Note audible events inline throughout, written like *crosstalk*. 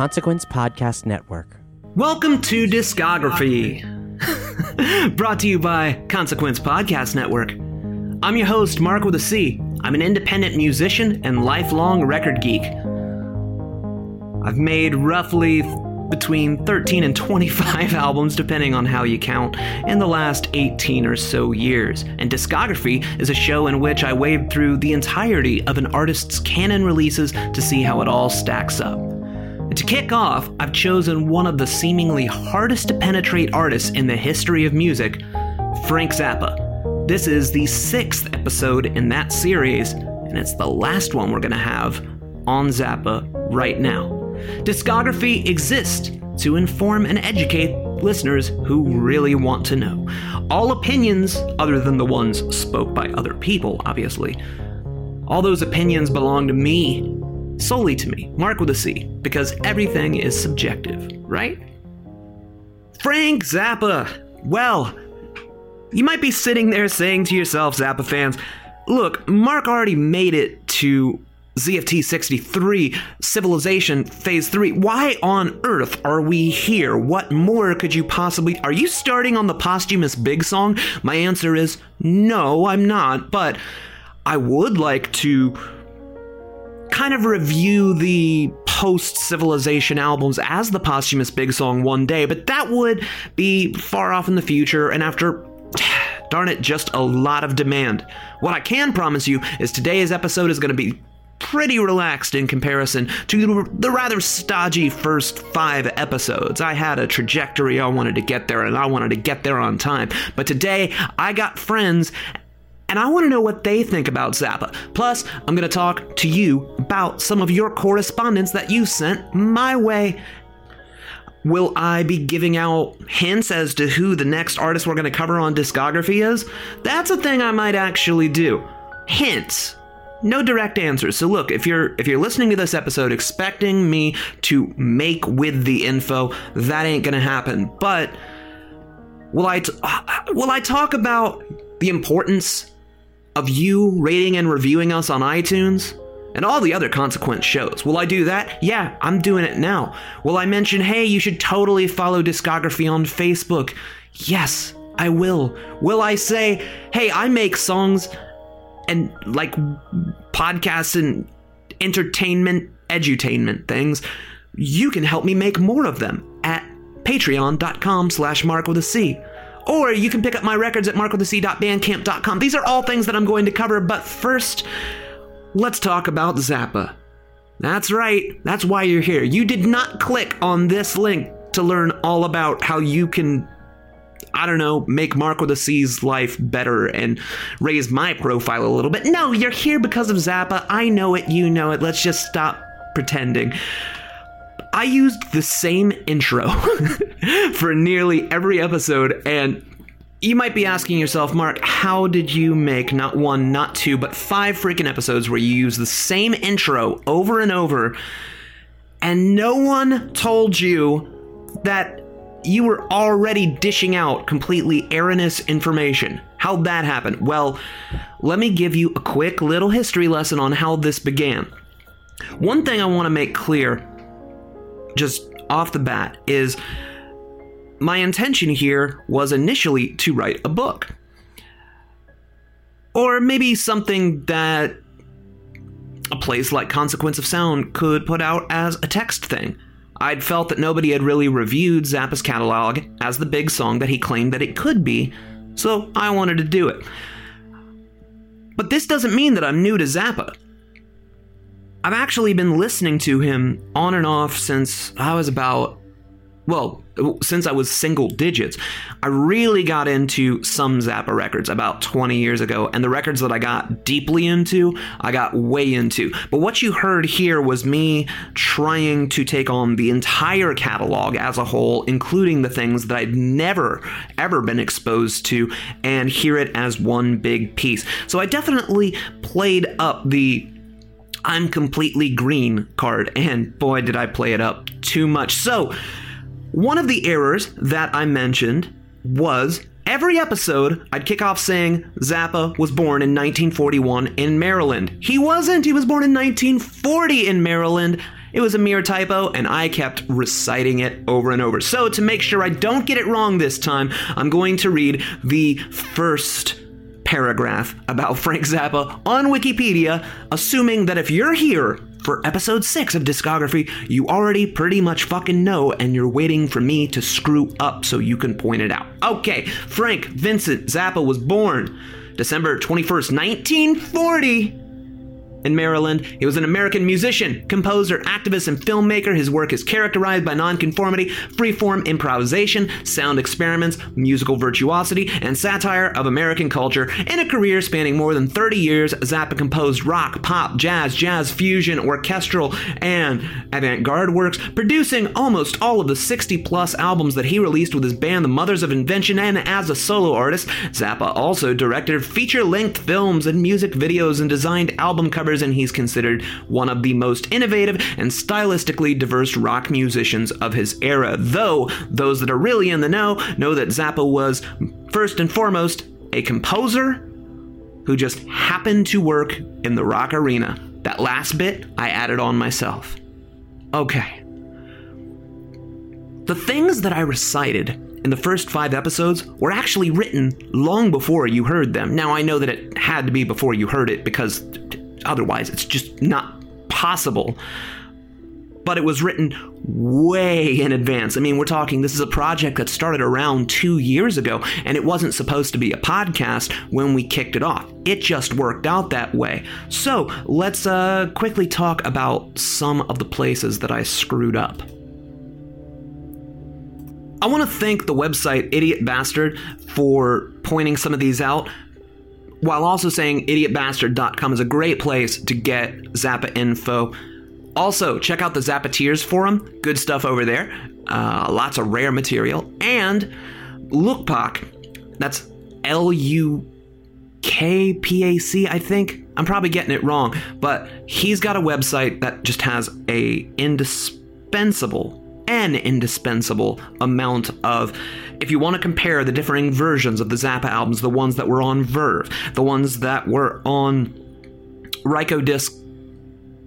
Consequence Podcast Network. Welcome to Discography, *laughs* brought to you by Consequence Podcast Network. I'm your host, Marc with a C. I'm an independent musician and lifelong record geek. I've made roughly between 13 and 25 *laughs* albums, depending on how you count, in the last 18 or so years. And Discography is a show in which I wade through the entirety of an artist's canon releases to see how it all stacks up. To kick off, I've chosen one of the seemingly hardest to penetrate artists in the history of music, Frank Zappa. This is the sixth episode in that series, and it's the last one we're going to have on Zappa right now. Discography exists to inform and educate listeners who really want to know. All opinions, other than the ones spoke by other people, obviously, all those opinions belong to me solely to me, Marc with a C, because everything is subjective, right? Frank Zappa. Well, you might be sitting there saying to yourself, Zappa fans, look, Marc already made it to ZFT 63, Civilization Phase 3. Why on earth are we here? What more could you possibly. Are you starting on the posthumous Big Song? My answer is no, I'm not, but I would like to kind of review the post civilization albums as the posthumous big song one day, but that would be far off in the future and after *sighs* darn it, just a lot of demand. What I can promise you is today's episode is going to be pretty relaxed in comparison to the rather stodgy first five episodes. I had a trajectory I wanted to get there and I wanted to get there on time. But today, I got friends and I want to know what they think about Zappa. Plus, I'm going to talk to you about some of your correspondence that you sent my way. Will I be giving out hints as to who the next artist we're going to cover on discography is? That's a thing I might actually do. Hints. No direct answers. So look, if you're if you're listening to this episode expecting me to make with the info, that ain't going to happen. But will I t- will I talk about the importance of you rating and reviewing us on iTunes? And all the other Consequence shows. Will I do that? Yeah, I'm doing it now. Will I mention, hey, you should totally follow Discography on Facebook? Yes, I will. Will I say, hey, I make songs and like podcasts and entertainment, edutainment things? You can help me make more of them at patreon.com slash mark with a C. Or you can pick up my records at markofthec.bandcamp.com. These are all things that I'm going to cover, but first, let's talk about Zappa. That's right, that's why you're here. You did not click on this link to learn all about how you can, I don't know, make Marc with a C's life better and raise my profile a little bit. No, you're here because of Zappa. I know it, you know it. Let's just stop pretending. I used the same intro *laughs* for nearly every episode, and you might be asking yourself, Marc, how did you make not one, not two, but five freaking episodes where you use the same intro over and over, and no one told you that you were already dishing out completely erroneous information? How'd that happen? Well, let me give you a quick little history lesson on how this began. One thing I want to make clear just off the bat is my intention here was initially to write a book. Or maybe something that a place like Consequence of Sound could put out as a text thing. I'd felt that nobody had really reviewed Zappa's catalog as the big song that he claimed that it could be, so I wanted to do it. But this doesn't mean that I'm new to Zappa. I've actually been listening to him on and off since I was about, well, since I was single digits. I really got into some Zappa records about 20 years ago, and the records that I got deeply into, I got way into. But what you heard here was me trying to take on the entire catalog as a whole, including the things that I'd never, ever been exposed to, and hear it as one big piece. So I definitely played up the I'm completely green card, and boy, did I play it up too much. So, one of the errors that I mentioned was every episode I'd kick off saying Zappa was born in 1941 in Maryland. He wasn't, he was born in 1940 in Maryland. It was a mere typo, and I kept reciting it over and over. So, to make sure I don't get it wrong this time, I'm going to read the first paragraph about Frank Zappa on Wikipedia, assuming that if you're here for episode 6 of Discography, you already pretty much fucking know and you're waiting for me to screw up so you can point it out. Okay, Frank Vincent Zappa was born December 21st, 1940 in Maryland. He was an American musician, composer, activist, and filmmaker. His work is characterized by nonconformity, freeform improvisation, sound experiments, musical virtuosity, and satire of American culture. In a career spanning more than 30 years, Zappa composed rock, pop, jazz, jazz fusion, orchestral, and avant garde works, producing almost all of the 60 plus albums that he released with his band, The Mothers of Invention, and as a solo artist. Zappa also directed feature length films and music videos and designed album covers and he's considered one of the most innovative and stylistically diverse rock musicians of his era. Though those that are really in the know know that Zappa was, first and foremost, a composer who just happened to work in the rock arena. That last bit I added on myself. Okay. The things that I recited in the first five episodes were actually written long before you heard them. Now, I know that it had to be before you heard it because Otherwise, it's just not possible. But it was written way in advance. I mean, we're talking, this is a project that started around two years ago, and it wasn't supposed to be a podcast when we kicked it off. It just worked out that way. So let's uh, quickly talk about some of the places that I screwed up. I want to thank the website Idiot Bastard for pointing some of these out while also saying idiotbastard.com is a great place to get Zappa info. Also, check out the Zappateers forum. Good stuff over there. Uh, lots of rare material. And Lukpac. That's L U K P A C, I think. I'm probably getting it wrong, but he's got a website that just has a indispensable an indispensable amount of. If you want to compare the differing versions of the Zappa albums, the ones that were on Verve, the ones that were on Rykodisc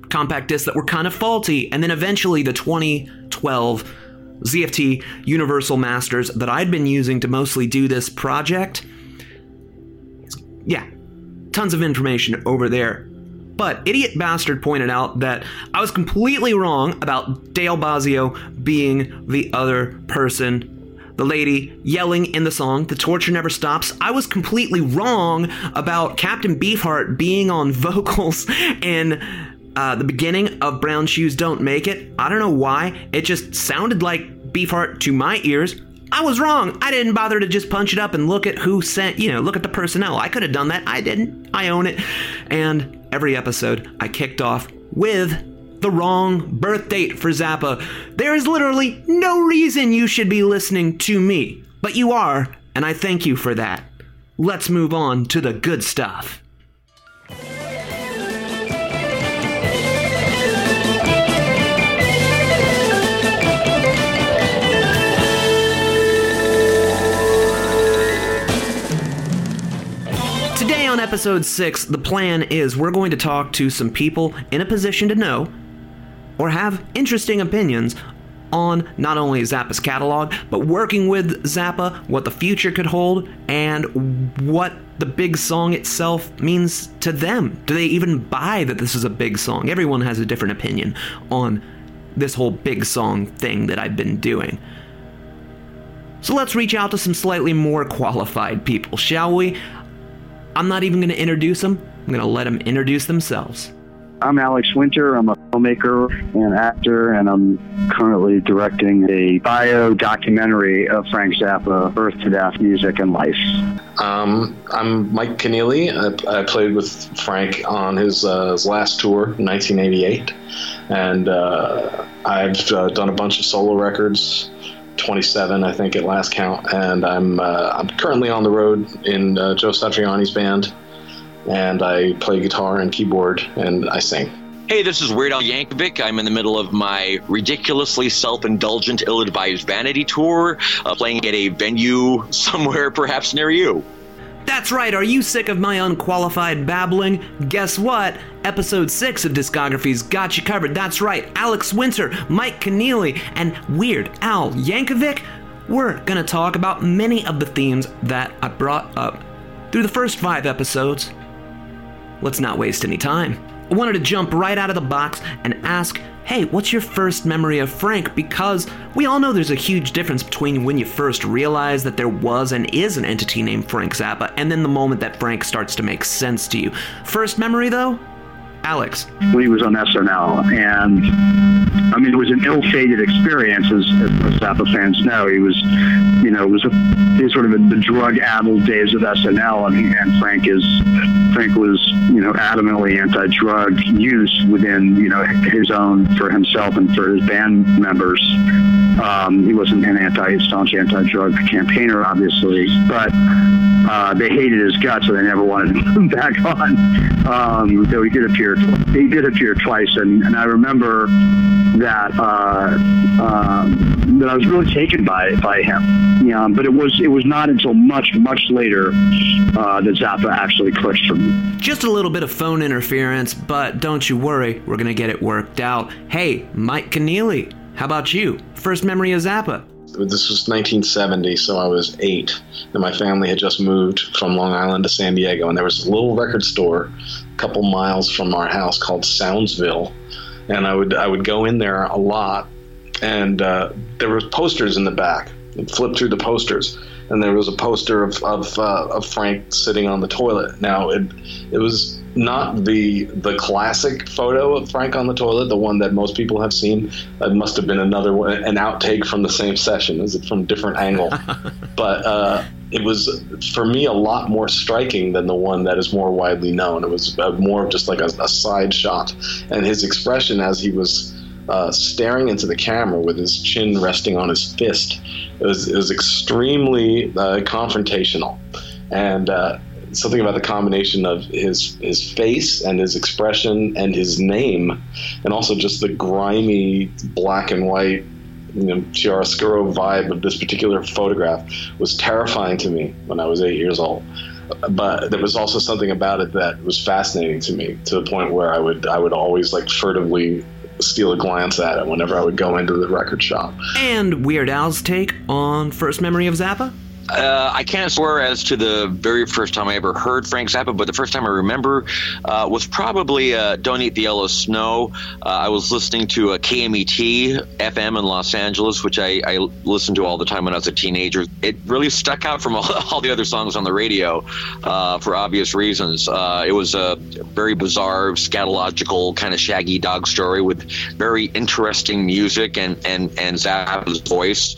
compact discs that were kind of faulty, and then eventually the 2012 ZFT Universal Masters that I'd been using to mostly do this project. Yeah, tons of information over there. But Idiot Bastard pointed out that I was completely wrong about Dale Bozzio being the other person. The lady yelling in the song, The Torture Never Stops. I was completely wrong about Captain Beefheart being on *laughs* vocals in uh, the beginning of Brown Shoes Don't Make It. I don't know why. It just sounded like Beefheart to my ears. I was wrong. I didn't bother to just punch it up and look at who sent, you know, look at the personnel. I could have done that. I didn't. I own it. And every episode, I kicked off with the wrong birth date for Zappa. There is literally no reason you should be listening to me, but you are, and I thank you for that. Let's move on to the good stuff. Episode 6, the plan is we're going to talk to some people in a position to know or have interesting opinions on not only Zappa's catalog, but working with Zappa, what the future could hold, and what the big song itself means to them. Do they even buy that this is a big song? Everyone has a different opinion on this whole big song thing that I've been doing. So let's reach out to some slightly more qualified people, shall we? I'm not even going to introduce them. I'm going to let them introduce themselves. I'm Alex Winter. I'm a filmmaker and actor, and I'm currently directing a bio documentary of Frank Zappa, birth to death, music, and life. Um, I'm Mike Keneally. I, I, played with Frank on his, uh, his last tour in 1988, and uh, I've uh, done a bunch of solo records. 27, I think, at last count, and I'm uh, I'm currently on the road in uh, Joe Satriani's band, and I play guitar and keyboard and I sing. Hey, this is Weird Al Yankovic. I'm in the middle of my ridiculously self-indulgent, ill-advised vanity tour, uh, playing at a venue *laughs* somewhere perhaps near you. That's right, are you sick of my unqualified babbling? Guess what? Episode 6 of Discography's got you covered. That's right, Alex Winter, Mike Keneally, and Weird Al Yankovic. We're gonna talk about many of the themes that I brought up through the first five episodes let's not waste any time. I wanted to jump right out of the box and ask, hey, what's your first memory of Frank? Because we all know there's a huge difference between when you first realize that there was and is an entity named Frank Zappa, and then the moment that Frank starts to make sense to you. First memory, though? Alex. When he was on SNL, and I mean, it was an ill-fated experience, as, as most Zappa fans know. He was, you know, it was a, he was sort of the drug-addled days of SNL, and, and Frank is Frank was, you know, adamantly anti-drug use within, you know, his own for himself and for his band members. Um, he wasn't an anti staunch anti-drug campaigner, obviously, but uh, they hated his guts, so they never wanted him *laughs* back on. Um, though he did appear, he did it to appear twice, and, and I remember that uh, um, that I was really taken by by him. Yeah, but it was it was not until much much later uh, that Zappa actually clicked for me. Just a little bit of phone interference, but don't you worry, we're gonna get it worked out. Hey, Mike Keneally, how about you? First memory of Zappa? This was 1970, so I was eight, and my family had just moved from Long Island to San Diego, and there was a little record store a couple miles from our house called Soundsville, and I would I would go in there a lot, and uh, there were posters in the back. I'd flip through the posters, and there was a poster of of, uh, of Frank sitting on the toilet. Now it it was not the the classic photo of Frank on the toilet, the one that most people have seen. It must have been another one, an outtake from the same session. Is it from a different angle? *laughs* but uh, it was for me a lot more striking than the one that is more widely known. It was uh, more of just like a, a side shot, and his expression as he was uh, staring into the camera with his chin resting on his fist. It was, it was extremely uh, confrontational, and uh, something about the combination of his his face and his expression and his name, and also just the grimy black and white. You know, chiaroscuro vibe of this particular photograph was terrifying to me when I was eight years old but there was also something about it that was fascinating to me to the point where I would I would always like furtively steal a glance at it whenever I would go into the record shop. And Weird Al's take on First Memory of Zappa? Uh, I can't swear as to the very first time I ever heard Frank Zappa, but the first time I remember uh, was probably uh, "Don't Eat the Yellow Snow." Uh, I was listening to a KMET FM in Los Angeles, which I, I, listened to all the time when I was a teenager. It really stuck out from all, *laughs* all the other songs on the radio uh, for obvious reasons. Uh, it was a very bizarre, scatological kind of shaggy dog story with very interesting music and and and Zappa's voice,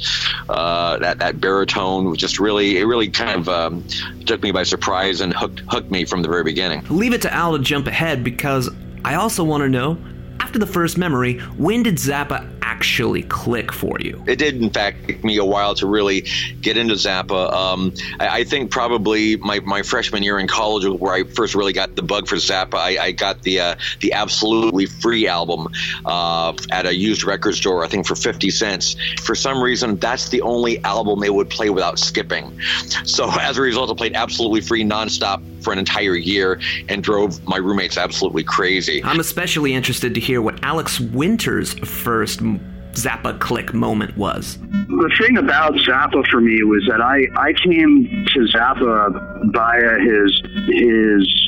that that baritone, just really, it really kind of um, took me by surprise and hooked hooked me from the very beginning. Leave it to Al to jump ahead because I also want to know after the first memory, when did Zappa actually click for you? It did, in fact, take me a while to really get into Zappa. Um, I, I, think probably my, my freshman year in college was where I first really got the bug for Zappa. I, I got the uh, the absolutely free album uh, at a used record store, I think for 50 cents. For some reason, that's the only album they would play without skipping. So *laughs* as a result, I played absolutely free nonstop for an entire year and drove my roommates absolutely crazy. I'm especially interested to hear what Alex Winter's first Zappa click moment was? The thing about Zappa for me was that I, I came to Zappa via his his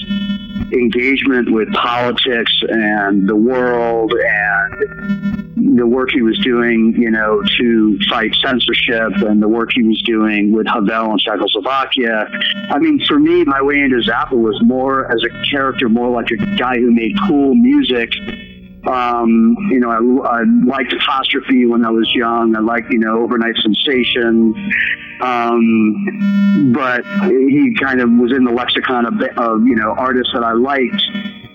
engagement with politics and the world and the work he was doing, you know, to fight censorship and the work he was doing with Havel in Czechoslovakia. I mean, for me, my way into Zappa was more as a character, more like a guy who made cool music. Um, you know, I, I liked apostrophe when I was young. I liked, you know, overnight sensation. Um, but he kind of was in the lexicon of, of you know artists that I liked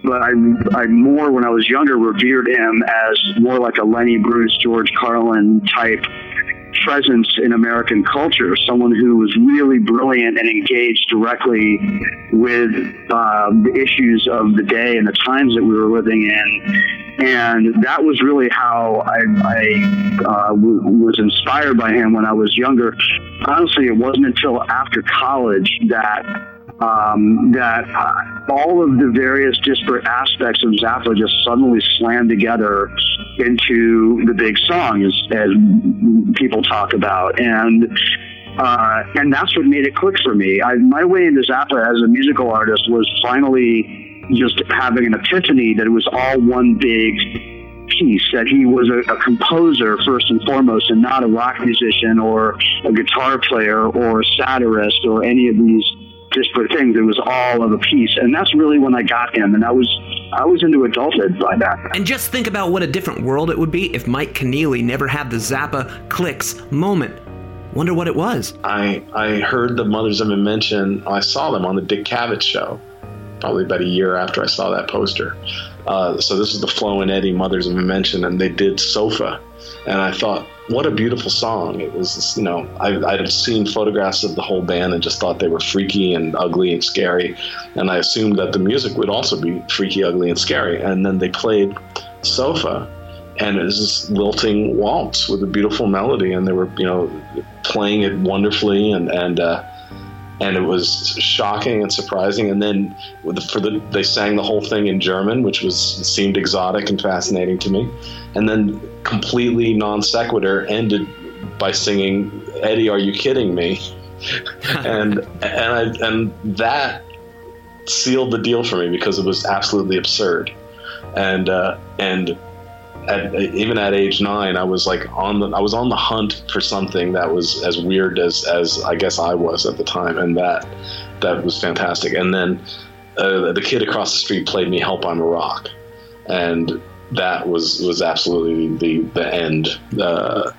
but I, I more when I was younger revered him as more like a Lenny Bruce, George Carlin type presence in American culture, someone who was really brilliant and engaged directly with uh, the issues of the day and the times that we were living in. And that was really how I, I uh, w- was inspired by him when I was younger. Honestly, it wasn't until after college that um, that all of the various disparate aspects of Zappa just suddenly slammed together into the big song, as, as people talk about, and uh, and that's what made it click for me. I, my way into Zappa as a musical artist was finally just having an epiphany that it was all one big piece, that he was a, a, composer first and foremost, and not a rock musician or a guitar player or a satirist or any of these disparate things. It was all of a piece, and that's really when I got him, and I was I was into adulthood by that. And just think about what a different world it would be if Mike Keneally never had the Zappa clicks moment. Wonder what it was. I I heard the Mothers of Invention. I saw them on the Dick Cavett show, probably about a year after I saw that poster. Uh, so this is the Flo and Eddie Mothers of Invention, and they did Sofa, and I thought what a beautiful song. It was, you know, I, had seen photographs of the whole band and just thought they were freaky and ugly and scary. And I assumed that the music would also be freaky, ugly, and scary. And then they played Sofa, and it was this lilting waltz with a beautiful melody. And they were, you know, playing it wonderfully. And, and, uh, and it was shocking and surprising. And then for the, they sang the whole thing in German, which was seemed exotic and fascinating to me. And then completely non sequitur ended by singing "Eddie, are you kidding me?" *laughs* and and I, and that sealed the deal for me because it was absolutely absurd. And uh, and at, even at age nine, I was like on the I was on the hunt for something that was as weird as as I guess I was at the time, and that that was fantastic. And then uh, the kid across the street played me "Help I'm a Rock," and that was was absolutely the the end. Uh,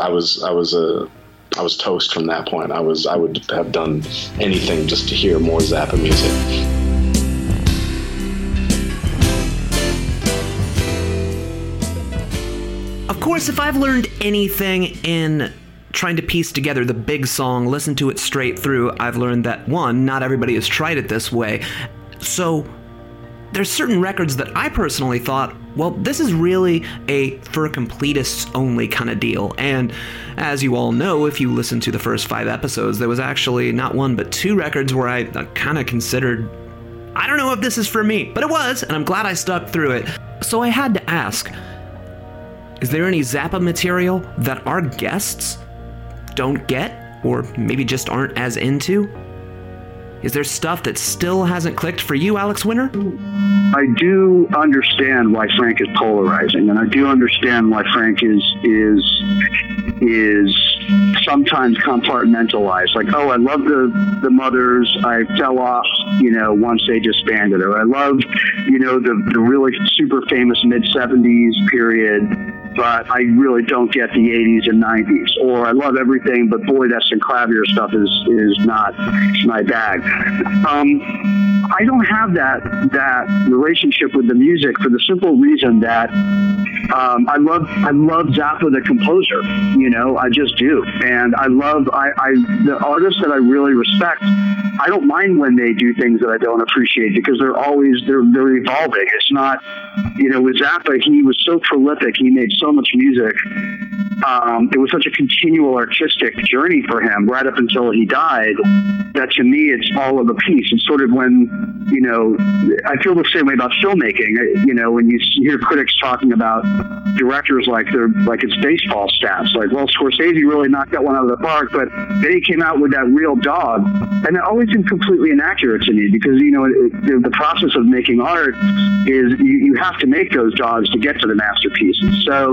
I was I was a I was toast from that point. I was I would have done anything just to hear more Zappa music. Course, if I've learned anything in trying to piece together the big song, listen to it straight through, I've learned that one, not everybody has tried it this way. So there's certain records that I personally thought, well, this is really a for completists only kind of deal. And as you all know, if you listen to the first five episodes, there was actually not one but two records where I uh, kind of considered, I don't know if this is for me, but it was, and I'm glad I stuck through it. So I had to ask, is there any Zappa material that our guests don't get, or maybe just aren't as into? Is there stuff that still hasn't clicked for you, Alex Winter? I do understand why Frank is polarizing, and I do understand why Frank is is is sometimes compartmentalized. Like, oh, I love the the mothers. I fell off, you know, once they disbanded, or I love, you know, the the really super famous mid '70s period but I really don't get the 80s and 90s. Or I love everything, but boy, that's that synclavier stuff is is not my bag. Um, I don't have that that relationship with the music for the simple reason that um, I love I love Zappa the composer. You know, I just do, and I love I, I the artists that I really respect. I don't mind when they do things that I don't appreciate because they're always they're they're evolving. It's not, you know, with Zappa he was so prolific. He made so much music um, it was such a continual artistic journey for him right up until he died that to me it's all of a piece. It's sort of when, you know, I feel the same way about filmmaking. You know, when you hear critics talking about directors like they're like it's baseball stats, like, well, Scorsese really knocked that one out of the park, but then he came out with that real dog. And that always seemed completely inaccurate to me because, you know, it, the, process of making art is you, you have to make those dogs to get to the masterpiece. So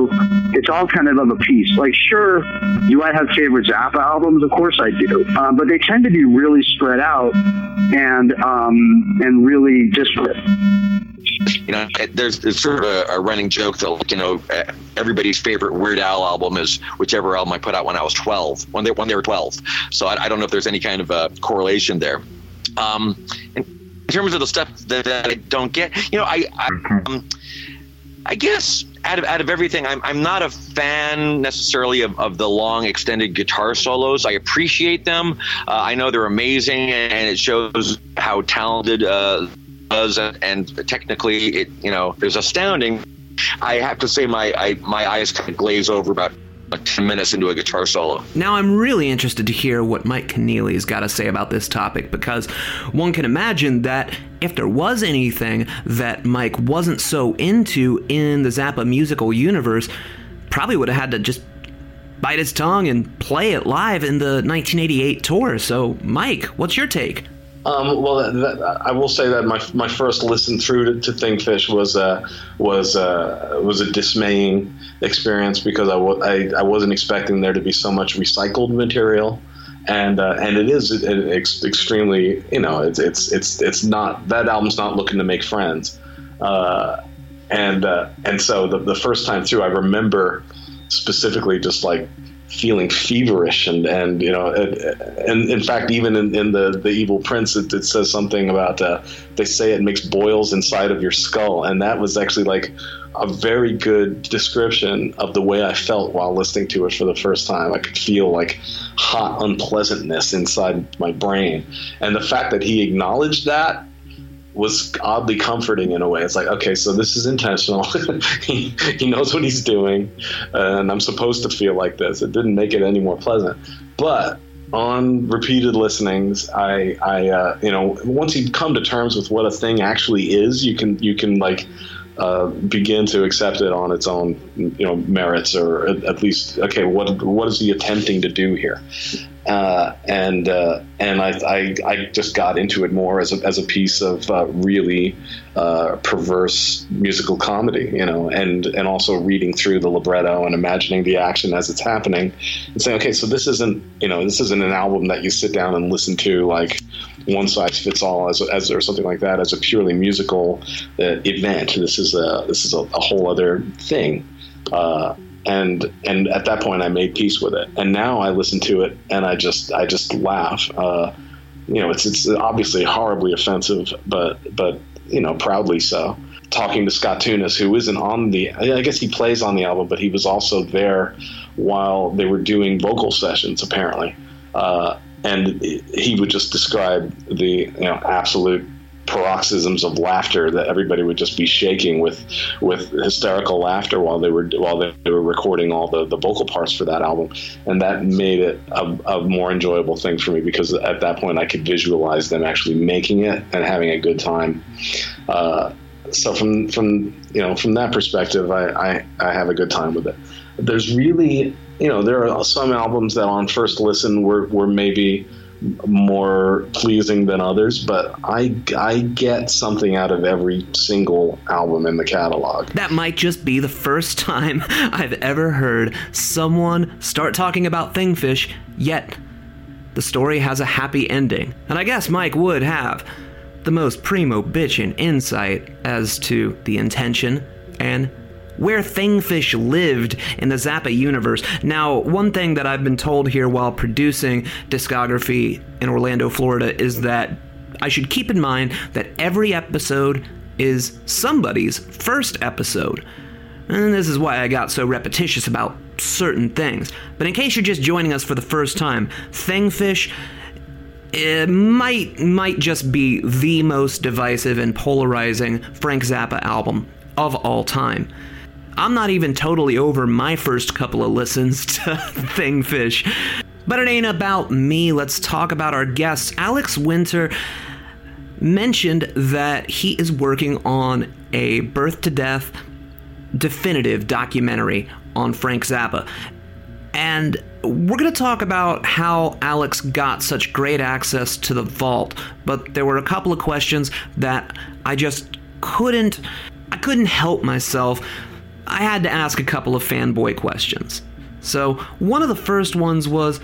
it's all kind of of a piece. Like, sure, do I have favorite Zappa albums? Of course I do. Um, but they tend to be really spread out and um, and really disparate. You know, there's, there's sort of a, a, running joke that, like, you know, everybody's favorite Weird Al album is whichever album I put out when I was 12, when they when they were 12. So I, I don't know if there's any kind of a correlation there. Um, in terms of the stuff that, that I don't get, you know, I, I um, I guess out of out of everything, I'm I'm not a fan necessarily of, of the long extended guitar solos. I appreciate them. Uh, I know they're amazing, and, and it shows how talented uh, was, and technically, it you know is astounding. I have to say, my I, my eyes kind of glaze over about like 10 minutes into a guitar solo. Now, I'm really interested to hear what Mike Keneally's got to say about this topic because one can imagine that if there was anything that Mike wasn't so into in the Zappa musical universe, probably would have had to just bite his tongue and play it live in the 1988 tour. So, Mike, what's your take? Um, well, that, that, I will say that my, my first listen through to, to Thingfish was uh, was uh, was a dismaying experience because I w- I, I wasn't expecting there to be so much recycled material, and uh, and it is extremely you know it's it's it's it's not that album's not looking to make friends, uh, and uh, and so the the first time through I remember specifically just like feeling feverish and and you know and in fact even in, in the the evil prince it, it says something about uh, they say it makes boils inside of your skull and that was actually like a very good description of the way I felt while listening to it for the first time. I could feel like hot unpleasantness inside my brain. And the fact that he acknowledged that was oddly comforting in a way. It's like, okay, so this is intentional. *laughs* he, he knows what he's doing, and I'm supposed to feel like this. It didn't make it any more pleasant. But on repeated listenings, I, I, uh, you know, once you come to terms with what a thing actually is, you can, you can like uh, begin to accept it on its own, you know, merits, or at, at, least, okay, what what is he attempting to do here? Uh, and uh, and I, I, I just got into it more as a as a piece of uh, really uh, perverse musical comedy, you know, and and also reading through the libretto and imagining the action as it's happening, and saying, okay, so this isn't you know this isn't an album that you sit down and listen to like one size fits all as, as or something like that as a purely musical uh, event. This is a this is a, a whole other thing. And and at that point I made peace with it. And now I listen to it and I just I just laugh. Uh, you know, it's it's obviously horribly offensive, but but you know, proudly so. Talking to Scott Thunes, who isn't on the, I guess he plays on the album, but he was also there while they were doing vocal sessions, apparently. Uh, and he would just describe the you know absolute paroxysms of laughter that everybody would just be shaking with with hysterical laughter while they were while they were recording all the, the vocal parts for that album. And that made it a, a more enjoyable thing for me because at that point I could visualize them actually making it and having a good time. Uh, so from from you know from that perspective I, I, I have a good time with it. There's really you know there are some albums that on first listen were, were maybe more pleasing than others, but I I get something out of every single album in the catalog. That might just be the first time *laughs* I've ever heard someone start talking about Thingfish, yet the story has a happy ending. And I guess Mike would have the most primo bitchin' insight as to the intention and where Thingfish lived in the Zappa universe. Now, one thing that I've been told here while producing discography in Orlando, Florida, is that I should keep in mind that every episode is somebody's first episode. And this is why I got so repetitious about certain things. But in case you're just joining us for the first time, Thingfish it might might just be the most divisive and polarizing Frank Zappa album of all time. I'm not even totally over my first couple of listens to *laughs* Thingfish. But it ain't about me. Let's talk about our guests. Alex Winter mentioned that he is working on a birth to death definitive documentary on Frank Zappa. And we're going to talk about how Alex got such great access to the vault, but there were a couple of questions that I just couldn't I couldn't help myself. I had to ask a couple of fanboy questions. So, one of the first ones was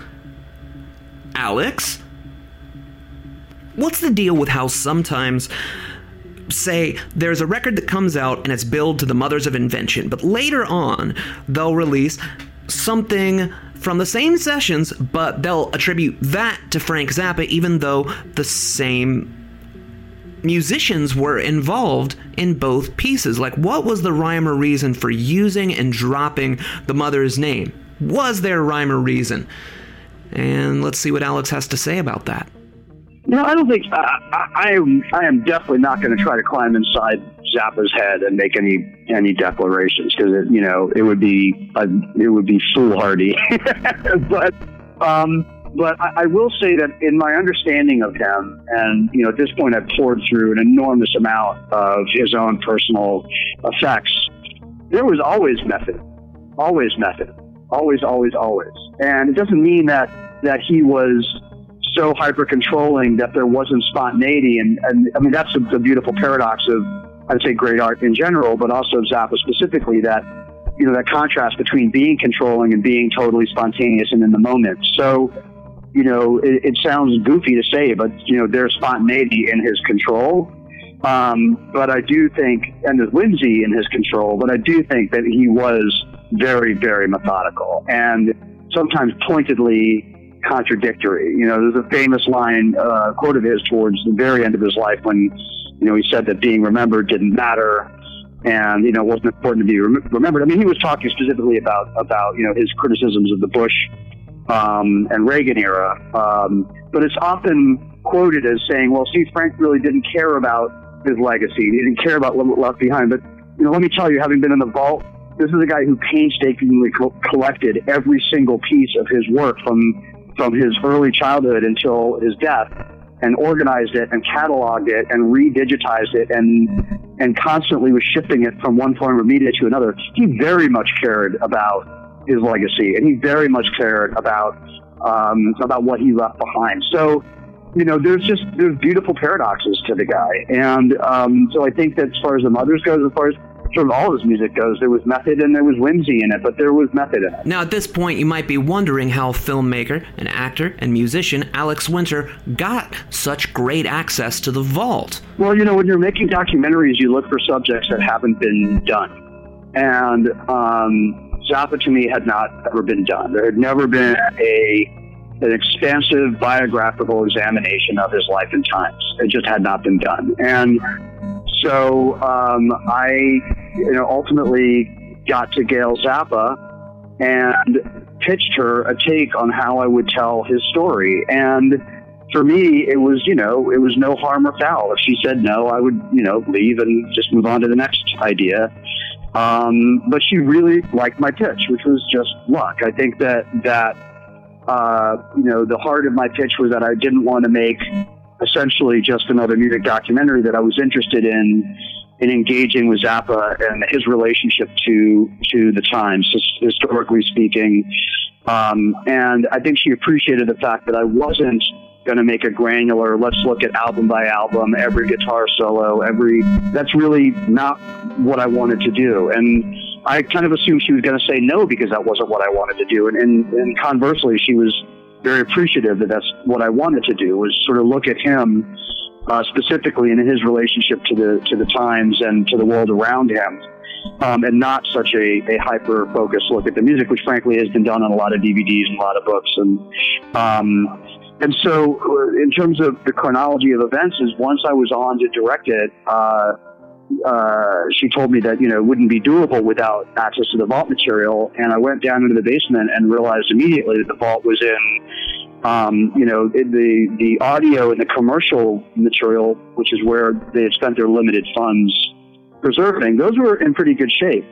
Alex, what's the deal with how sometimes say there's a record that comes out and it's billed to the mothers of invention, but later on they'll release something from the same sessions, but they'll attribute that to Frank Zappa, even though the same musicians were involved in both pieces. Like, what was the rhyme or reason for using and dropping the mother's name? Was there a rhyme or reason? And let's see what Alex has to say about that. No, I don't think I, I am. I am definitely not going to try to climb inside Zappa's head and make any any declarations because it, you know it would be uh, it would be foolhardy. *laughs* but um, but I, I will say that in my understanding of him, and you know at this point I've poured through an enormous amount of his own personal effects. There was always method, always method, always, always, always, and it doesn't mean that that he was so hyper controlling that there wasn't spontaneity. And, and I mean, that's the, the beautiful paradox of, I'd say, great art in general, but also Zappa specifically that, you know, that contrast between being controlling and being totally spontaneous and in the moment. So, you know, it, it sounds goofy to say, but, you know, there's spontaneity in his control. Um, but I do think, and there's whimsy in his control, but I do think that he was very, very methodical and sometimes pointedly contradictory. You know, there's a famous line, uh, quote of his towards the very end of his life when, you know, he said that being remembered didn't matter and, you know, it wasn't important to be rem- remembered. I mean, he was talking specifically about, about, you know, his criticisms of the Bush um, and Reagan era. Um, but it's often quoted as saying, well, see, Frank really didn't care about his legacy. He didn't care about what left behind. But, you know, let me tell you, having been in the vault, this is a guy who painstakingly co- collected every single piece of his work from from his early childhood until his death and organized it and cataloged it and redigitized it and and constantly was shifting it from one form of media to another. He very much cared about his legacy and he very much cared about um, about what he left behind. So, you know, there's just there's beautiful paradoxes to the guy, and um, so I think that as far as the mothers goes, as far as sort of all his music goes. There was method and there was whimsy in it, but there was method in it. Now, at this point, you might be wondering how filmmaker, and actor, and musician Alex Winter got such great access to the vault. Well, you know, when you're making documentaries, you look for subjects that haven't been done. And um, Zappa to me had not ever been done. There had never been a an expansive biographical examination of his life and times. It just had not been done. And so um, I, you know, ultimately got to Gail Zappa and pitched her a take on how I would tell his story. And for me, it was, you know, it was no harm or foul. If she said no, I would, you know, leave and just move on to the next idea. Um, but she really liked my pitch, which was just luck. I think that that uh, you know the heart of my pitch was that I didn't want to make essentially just another music documentary that I was interested in in engaging with Zappa and his relationship to to the times, historically speaking. Um, and I think she appreciated the fact that I wasn't going to make a granular. Let's look at album by album, every guitar solo, every. That's really not what I wanted to do, and I kind of assumed she was going to say no because that wasn't what I wanted to do. And, and, and conversely, she was very appreciative that that's what I wanted to do was sort of look at him uh, specifically in his relationship to the to the times and to the world around him, um, and not such a, a hyper focused look at the music, which frankly has been done on a lot of DVDs and a lot of books. And um, and so, uh, in terms of the chronology of events, is once I was on to direct it. Uh, uh, she told me that you know it wouldn't be doable without access to the vault material, and I went down into the basement and realized immediately that the vault was in, um, you know, the the audio and the commercial material, which is where they had spent their limited funds preserving. Those were in pretty good shape,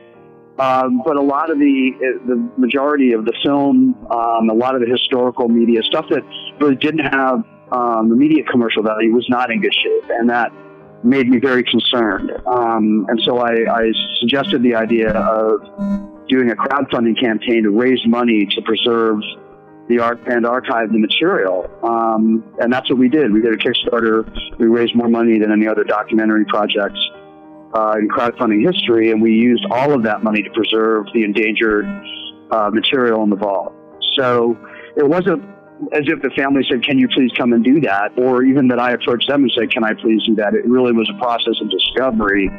Um, but a lot of the the majority of the film, um, a lot of the historical media stuff that really didn't have um, immediate commercial value was not in good shape, and that made me very concerned. Um, and so I, I suggested the idea of doing a crowdfunding campaign to raise money to preserve the art and archive the material. Um, and that's what we did. We did a Kickstarter. We raised more money than any other documentary projects uh, in crowdfunding history, and we used all of that money to preserve the endangered uh, material in the vault. So it wasn't as if the family said, "Can you please come and do that?" or even that I approached them and said, "Can I please do that?" It really was a process of discovery,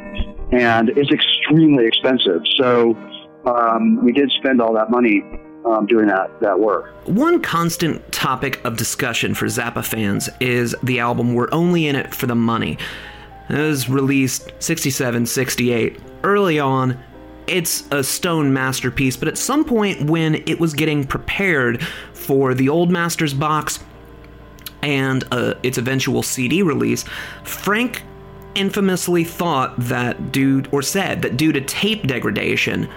and it's extremely expensive. So um, we did spend all that money um, doing that that work. One constant topic of discussion for Zappa fans is the album "We're Only in It for the Money." It was released 67, 68. Early on, it's a stone masterpiece, but at some point when it was getting prepared for the Old Masters box and uh, its eventual CD release, Frank infamously thought that due, or said that due to tape degradation,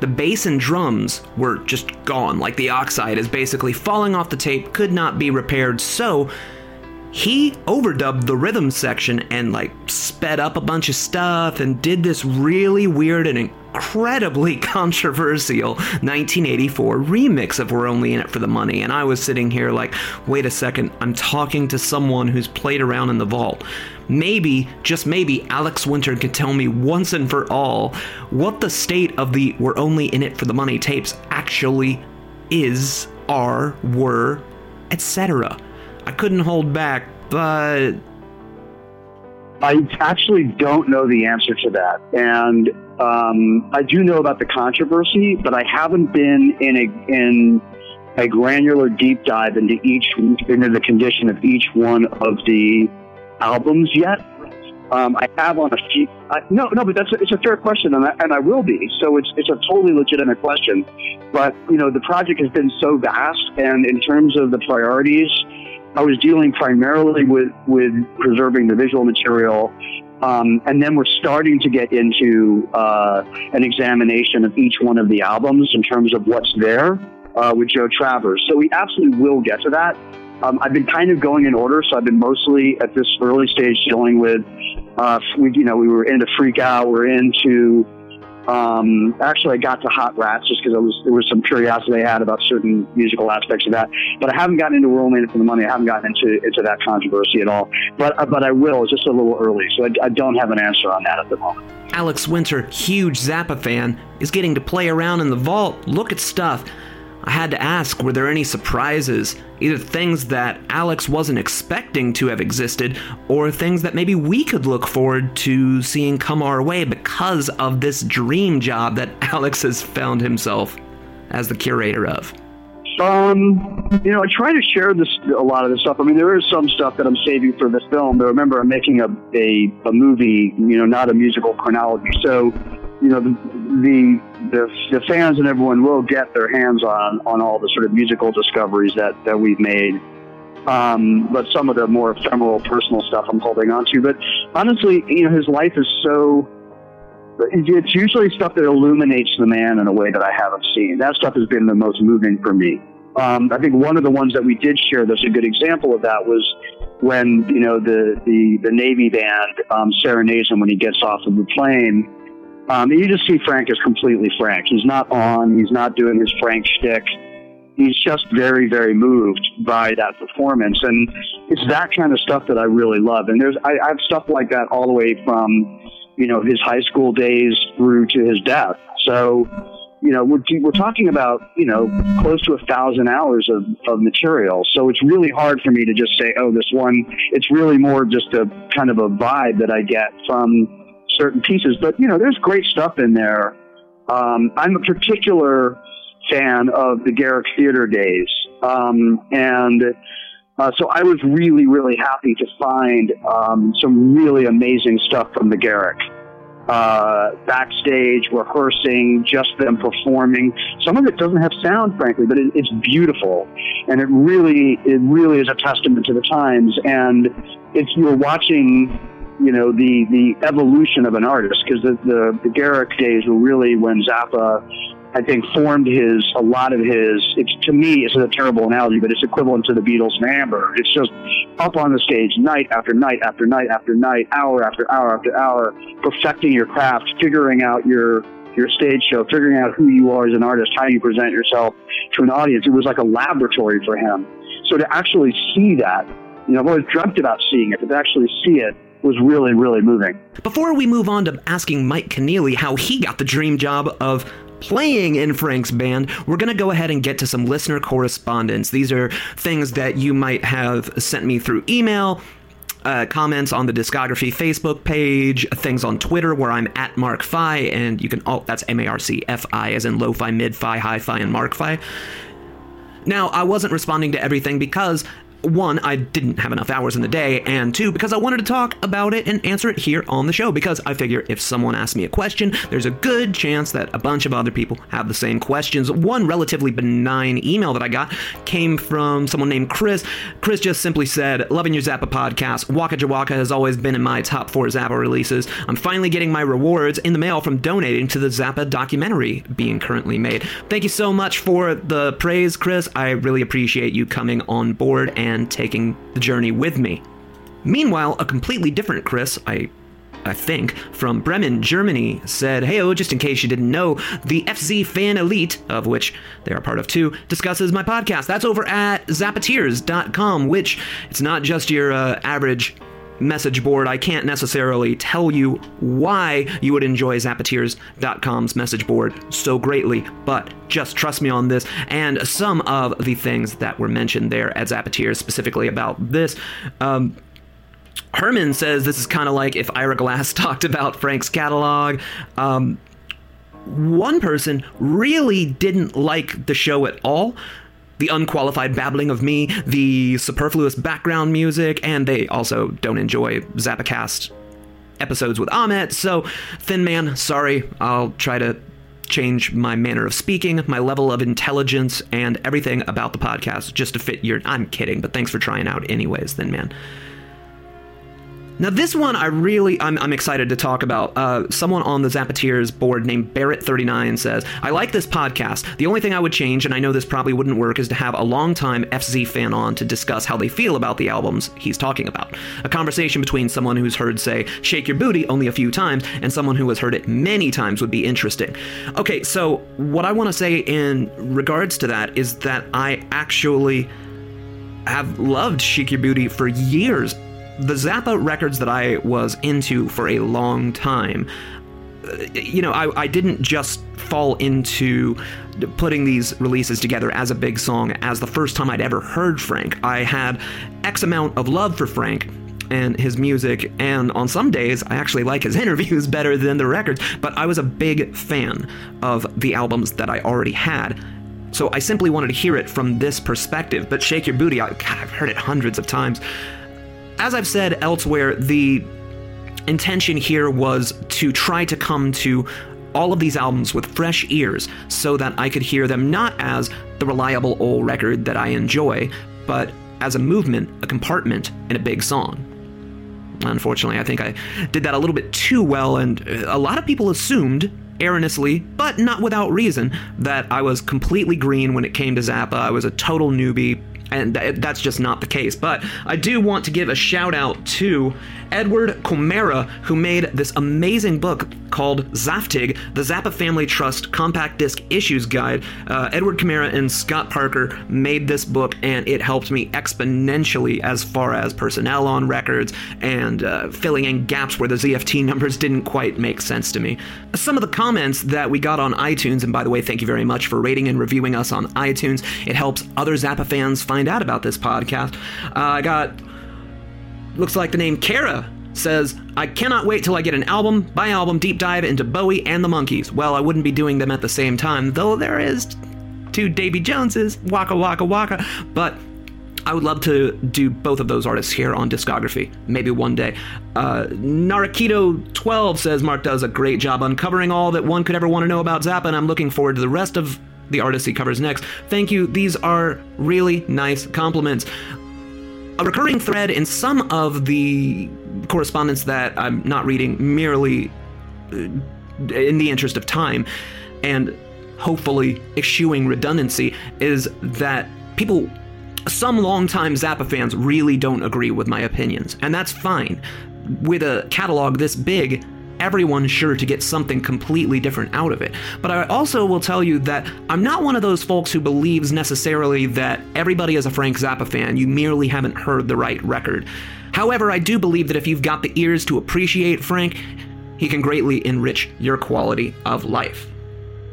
the bass and drums were just gone. Like the oxide is basically falling off the tape, could not be repaired. So he overdubbed the rhythm section and like sped up a bunch of stuff and did this really weird and incredibly *laughs* controversial 1984 remix of We're Only in It for the Money. And I was sitting here like, wait a second, I'm talking to someone who's played around in the vault. Maybe, just maybe, Alex Winter can tell me once and for all what the state of the We're Only in It for the Money tapes actually is, are, were, etc. I couldn't hold back, but. I actually don't know the answer to that. And um, I do know about the controversy, but I haven't been in a in a granular deep dive into each into the condition of each one of the albums yet. Um, I have on a few. I, no, no, but that's a, it's a fair question, and I, and I will be. So it's it's a totally legitimate question. But you know, the project has been so vast, and in terms of the priorities, I was dealing primarily with with preserving the visual material, um, and then we're starting to get into uh, an examination of each one of the albums in terms of what's there uh, with Joe Travers. So we absolutely will get to that. Um, I've been kind of going in order, so I've been mostly at this early stage dealing with, uh, we, you know, we were into Freak Out, we're into, um, actually I got to Hot Rats just because there was some curiosity I had about certain musical aspects of that. But I haven't gotten into We're It for the Money. I haven't gotten into into that controversy at all. But uh, but I will. It's just a little early, so I, I don't have an answer on that at the moment. Alex Winter, huge Zappa fan, is getting to play around in the vault, look at stuff. I had to ask were there any surprises? Either things that Alex wasn't expecting to have existed, or things that maybe we could look forward to seeing come our way because of this dream job that *laughs* Alex has found himself as the curator of. Um, you know, I try to share this a lot of this stuff. I mean, there is some stuff that I'm saving for this film, but remember, I'm making a a, a movie. You know, not a musical chronology. So, you know, the, the the fans and everyone will get their hands on on all the sort of musical discoveries that that we've made. Um, but some of the more ephemeral personal stuff I'm holding on to. But honestly, you know, his life is so. It's usually stuff that illuminates the man in a way that I haven't seen. That stuff has been the most moving for me. Um, I think one of the ones that we did share that's a good example of that was when you know the the, the Navy band um, serenades him when he gets off of the plane. Um, you just see Frank is completely Frank. He's not on. He's not doing his Frank shtick. He's just very, very moved by that performance, and it's that kind of stuff that I really love. And there's I, I have stuff like that all the way from you know his high school days through to his death. So you know, we're, we're talking about, you know, close to a thousand hours of, of material. So it's really hard for me to just say, oh, this one, it's really more just a kind of a vibe that I get from certain pieces. But, you know, there's great stuff in there. Um, I'm a particular fan of the Garrick Theater days. Um, and uh, so I was really, really happy to find um, some really amazing stuff from the Garrick uh, backstage, rehearsing, just them performing. Some of it doesn't have sound, frankly, but it, it's beautiful, and it really, it really is a testament to the times. And if you're watching, you know the the evolution of an artist because the, the the Garrick days were really when Zappa I think formed his a lot of his. It's to me, it's a terrible analogy, but it's equivalent to the Beatles and Hamburg. It's just up on the stage night after night after night after night, hour after hour after hour, perfecting your craft, figuring out your your stage show, figuring out who you are as an artist, how you present yourself to an audience. It was like a laboratory for him. So to actually see that, you know, I've always dreamt about seeing it, but to actually see it was really, really moving. Before we move on to asking Mike Keneally how he got the dream job of playing in Frank's band, we're going to go ahead and get to some listener correspondence. These are things that you might have sent me through email. Uh, comments on the discography Facebook page, things on Twitter where I'm at Marc Fi, and you can oh that's M A R C F I as in lo-fi, mid-fi, hi-fi, and Marc Fi. Now I wasn't responding to everything because one, I didn't have enough hours in the day, and two, because I wanted to talk about it and answer it here on the show. Because I figure if someone asks me a question, there's a good chance that a bunch of other people have the same questions. One relatively benign email that I got came from someone named Chris. Chris just simply said, Loving your Zappa podcast. Waka Jawaka has always been in my top four Zappa releases. I'm finally getting my rewards in the mail from donating to the Zappa documentary being currently made. Thank you so much for the praise, Chris. I really appreciate you coming on board and and taking the journey with me. Meanwhile, a completely different Chris, I I think, from Bremen, Germany, said, Hey, oh, just in case you didn't know, the FZ Fan Elite, of which they are part of too, discusses my podcast. That's over at Zappateers.com, which it's not just your uh, average message board. I can't necessarily tell you why you would enjoy Zappateers.com's message board so greatly, but just trust me on this and some of the things that were mentioned there at Zappateers, specifically about this. Um, Herman says this is kind of like if Ira Glass *laughs* talked about Frank's catalog. Um, one person really didn't like the show at all the unqualified babbling of me, the superfluous background music, and they also don't enjoy Zappacast episodes with Ahmet. So, Thin Man, sorry, I'll try to change my manner of speaking, my level of intelligence, and everything about the podcast just to fit your. I'm kidding, but thanks for trying out, anyways, Thin Man. Now, this one I really I'm, I'm excited to talk about. Uh, someone on the Zappateers board named Barrett39 says, "I like this podcast. The only thing I would change, and I know this probably wouldn't work, is to have a longtime FZ fan on to discuss how they feel about the albums he's talking about. A conversation between someone who's heard, say, Shake Your Booty only a few times, and someone who has heard it many times would be interesting." Okay, so what I want to say in regards to that is that I actually have loved Shake Your Booty for years the Zappa records that I was into for a long time, uh, you know, I, I didn't just fall into putting these releases together as a big song as the first time I'd ever heard Frank. I had X amount of love for Frank and his music, and on some days I actually like his *laughs* interviews better than the records, but I was a big fan of the albums that I already had. So I simply wanted to hear it from this perspective. But Shake Your Booty, I, God, I've heard it hundreds of times as I've said elsewhere, the intention here was to try to come to all of these albums with fresh ears so that I could hear them not as the reliable old record that I enjoy, but as a movement, a compartment, in a big song. Unfortunately, I think I did that a little bit too well, and uh, a lot of people assumed, erroneously, but not without reason, that I was completely green when it came to Zappa. I was a total newbie, and that's just not the case. But I do want to give a shout out to Edward Comera, who made this amazing book called Zaftig, the Zappa Family Trust Compact Disc Issues Guide. Uh, Edward Comera and Scott Parker made this book, and it helped me exponentially as far as personnel on records and uh, filling in gaps where the ZFT *laughs* numbers didn't quite make sense to me. Some of the comments that we got on iTunes, and by the way, thank you very much for rating and reviewing us on iTunes. It helps other Zappa fans find out about this podcast. Uh, I got looks like the name Kara says, I cannot wait till I get an album by album deep dive into Bowie and the Monkees. Well, I wouldn't be doing them at the same time, though there is two Davy Joneses, Waka Waka Waka, but I would love to do both of those artists here on discography, maybe one day. Uh, Narakito12 says Marc does a great job uncovering all that one could ever want to know about Zappa, and I'm looking forward to the rest of the artists he covers next. Thank you. These are really nice compliments a recurring thread in some of the correspondence that I'm not reading merely uh, in the interest of time and hopefully eschewing redundancy is that people some longtime Zappa fans really don't agree with my opinions, and that's fine. With a catalog this big, everyone's sure to get something completely different out of it. But I also will tell you that I'm not one of those folks who believes necessarily that everybody is a Frank Zappa fan. You merely haven't heard the right record. However, I do believe that if you've got the ears to appreciate Frank, he can greatly enrich your quality of life.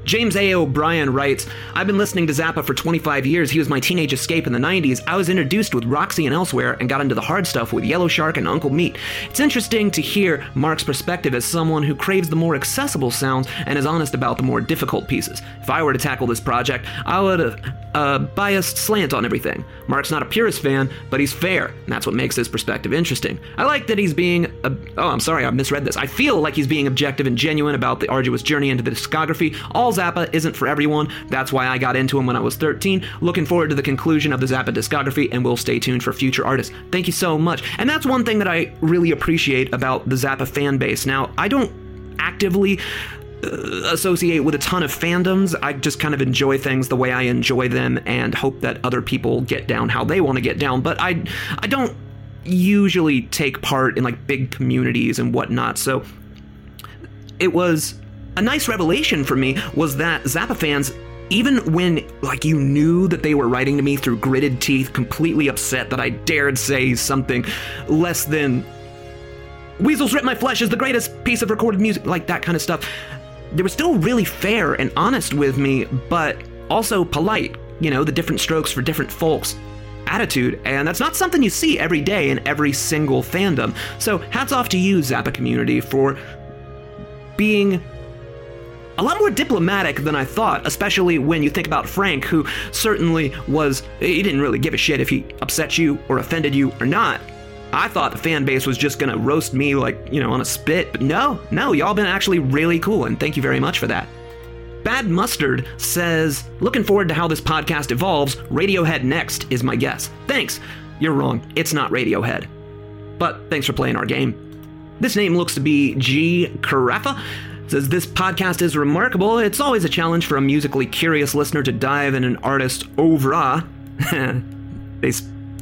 James A. O'Brien writes I've been listening to Zappa for 25 years. He was my teenage escape in the 90s. I was introduced with Roxy and elsewhere and got into the hard stuff with Yellow Shark and Uncle Meat. It's interesting to hear Marc's perspective as someone who craves the more accessible sounds and is honest about the more difficult pieces. If I were to tackle this project, I would have a biased slant on everything. Marc's not a purist fan, but he's fair, and that's what makes his perspective interesting. I like that he's being. oh, I'm sorry, I misread this. I feel like he's being objective and genuine about the arduous journey into the discography. All Zappa isn't for everyone. That's why I got into him when I was 13. Looking forward to the conclusion of the Zappa discography, and we'll stay tuned for future artists. Thank you so much. And that's one thing that I really appreciate about the Zappa fan base. Now, I don't actively Uh, associate with a ton of fandoms. I just kind of enjoy things the way I enjoy them and hope that other people get down how they want to get down. But I I don't usually take part in like big communities and whatnot. So it was a nice revelation for me was that Zappa fans even when like you knew that they were writing to me through gritted teeth completely upset that i dared say something less than weasels rip my flesh is the greatest piece of recorded music like that kind of stuff they were still really fair and honest with me but also polite you know the different strokes for different folks attitude, and that's not something you see every day in every single fandom. So, hats off to you, Zappa community, for being a lot more diplomatic than I thought, especially when you think about Frank, who certainly was, he didn't really give a shit if he upset you or offended you or not. I thought the fan base was just gonna roast me like, you know, on a spit, but no, no, y'all been actually really cool, and thank you very much for that. Bad Mustard says, looking forward to how this podcast evolves. Radiohead next is my guess. Thanks. You're wrong. It's not Radiohead. But thanks for playing our game. This name looks to be G. Carafa. Says this podcast is remarkable. It's always a challenge for a musically curious listener to dive in an artist oeuvre. *laughs* they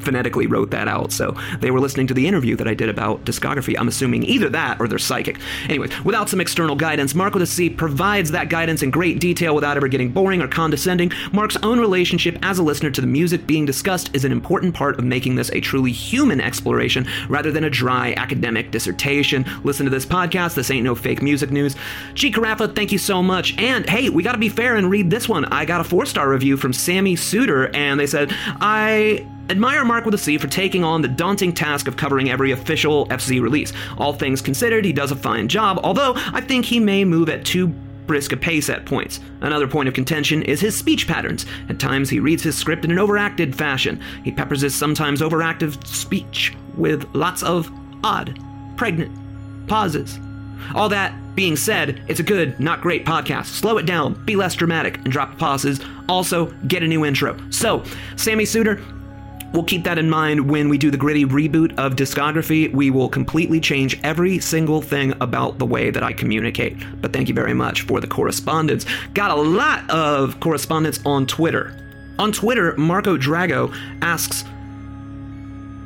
phonetically wrote that out, so they were listening to the interview that I did about discography. I'm assuming either that or they're psychic. Anyways, without some external guidance, Marc with a C provides that guidance in great detail without ever getting boring or condescending. Marc's own relationship as a listener to the music being discussed is an important part of making this a truly human exploration rather than a dry academic dissertation. Listen to this podcast. This ain't no fake music news. G. Carafa, thank you so much. And hey, we gotta be fair and read this one. I got a four star review from Sammy Suter, and they said, I Admire Marc with a C for taking on the daunting task of covering every official FZ release. All things considered, he does a fine job, although I think he may move at too brisk a pace at points. Another point of contention is his speech patterns. At times, he reads his script in an overacted fashion. He peppers his sometimes overactive speech with lots of odd, pregnant pauses. All that being said, it's a good, not great podcast. Slow it down, be less dramatic, and drop the pauses. Also, get a new intro. So, Sammy Suter, We'll keep that in mind when we do the gritty reboot of discography. We will completely change every single thing about the way that I communicate. But thank you very much for the correspondence. Got a lot of correspondence on Twitter. On Twitter, Marco Drago asks,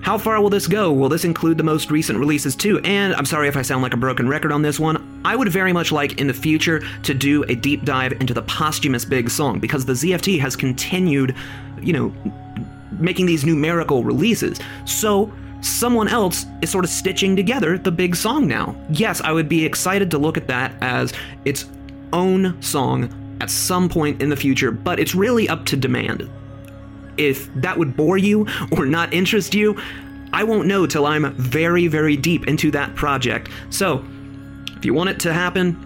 how far will this go? Will this include the most recent releases too? And I'm sorry if I sound like a broken record on this one. I would very much like in the future to do a deep dive into the posthumous big song because the ZFT has continued, you know, making these numerical releases. So someone else is sort of stitching together the big song now. Yes, I would be excited to look at that as its own song at some point in the future, but it's really up to demand. If that would bore you or not interest you, I won't know till I'm very, very deep into that project. So, if you want it to happen,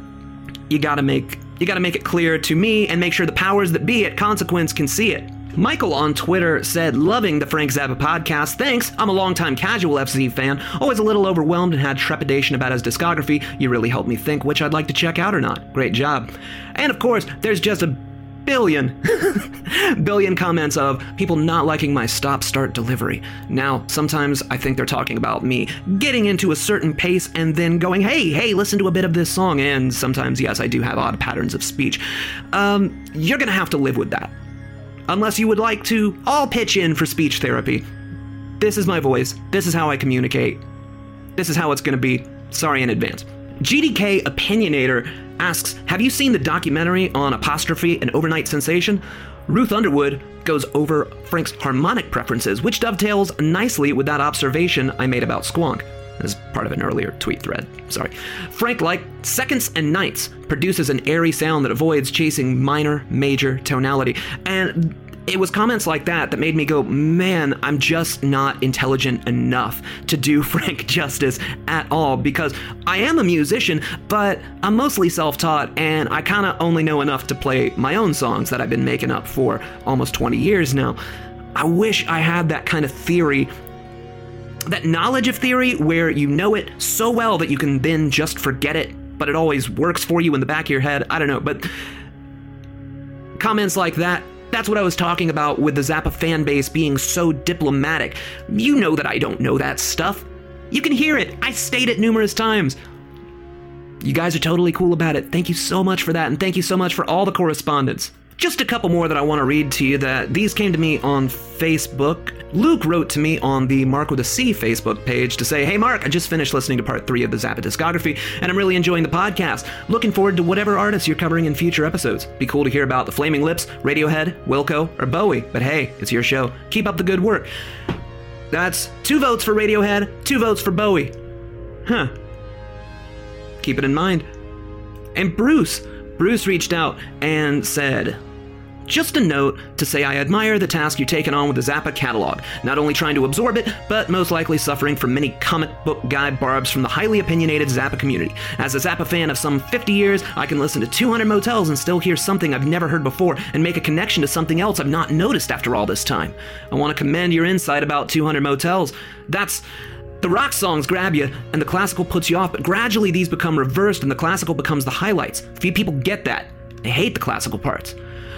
you gotta make you gotta make it clear to me and make sure the powers that be at Consequence can see it. Michael on Twitter said, Loving the Frank Zappa podcast. Thanks. I'm a longtime casual FZ fan, always a little overwhelmed and had trepidation about his discography. You really helped me think which I'd like to check out or not. Great job. And of course, there's just a billion. *laughs* billion comments of people not liking my stop start delivery. Now, sometimes I think they're talking about me getting into a certain pace and then going, hey, hey, listen to a bit of this song. And sometimes, yes, I do have odd patterns of speech. Um, you're gonna have to live with that. Unless you would like to all pitch in for speech therapy. This is my voice. This is how I communicate. This is how it's gonna be. Sorry in advance. GDK Opinionator asks Have you seen the documentary on apostrophe and overnight sensation? Ruth Underwood goes over Frank's harmonic preferences, which dovetails nicely with that observation I made about Squonk as part of an earlier tweet thread. Sorry. Frank, like seconds and ninths, produces an airy sound that avoids chasing minor, major tonality. And it was comments like that that made me go, man, I'm just not intelligent enough to do *laughs* Frank justice at all because I am a musician, but I'm mostly self taught and I kind of only know enough to play my own songs that I've been making up for almost 20 years now. I wish I had that kind of theory. That knowledge of theory where you know it so well that you can then just forget it, but it always works for you in the back of your head. I don't know, but comments like that that's what I was talking about with the Zappa fan base being so diplomatic. You know that I don't know that stuff. You can hear it. I state it numerous times. You guys are totally cool about it. Thank you so much for that, and thank you so much for all the correspondence. Just a couple more that I want to read to you that these came to me on Facebook. Luke wrote to me on the Marc with a C Facebook page to say, Hey Marc, I just finished listening to part three of the Zappa discography, and I'm really enjoying the podcast. Looking forward to whatever artists you're covering in future episodes. Be cool to hear about the Flaming Lips, Radiohead, Wilco, or Bowie, but hey, it's your show. Keep up the good work. That's two votes for Radiohead, two votes for Bowie. Huh. Keep it in mind. And Bruce, Bruce reached out and said, just a note to say I admire the task you've taken on with the Zappa catalog, not only trying to absorb it, but most likely suffering from many comic book guy barbs from the highly opinionated Zappa community. As a Zappa fan of some 50 years, I can listen to 200 motels and still hear something I've never heard before and make a connection to something else I've not noticed after all this time. I want to commend your insight about 200 motels. That's the rock songs grab you and the classical puts you off, but gradually these become reversed and the classical becomes the highlights. Few people get that. They hate the classical parts.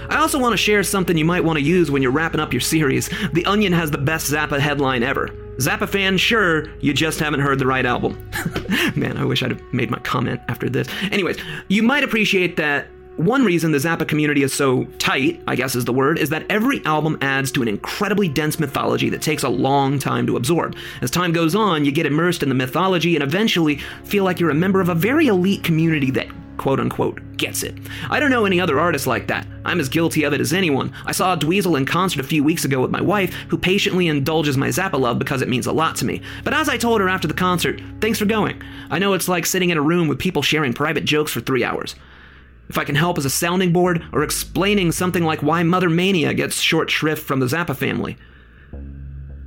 I also want to share something you might want to use when you're wrapping up your series. The Onion has the best Zappa headline ever. Zappa fan, sure, you just haven't heard the right album. *laughs* Man, I wish I'd have made my comment after this. Anyways, you might appreciate that one reason the Zappa community is so tight, I guess is the word, is that every album adds to an incredibly dense mythology that takes a long time to absorb. As time goes on, you get immersed in the mythology and eventually feel like you're a member of a very elite community that quote unquote gets it. I don't know any other artists like that. I'm as guilty of it as anyone. I saw Dweezil in concert a few weeks ago with my wife, who patiently indulges my Zappa love because it means a lot to me. But as I told her after the concert, thanks for going. I know it's like sitting in a room with people sharing private jokes for three hours. If I can help as a sounding board or explaining something like why Mothermania gets short shrift from the Zappa family,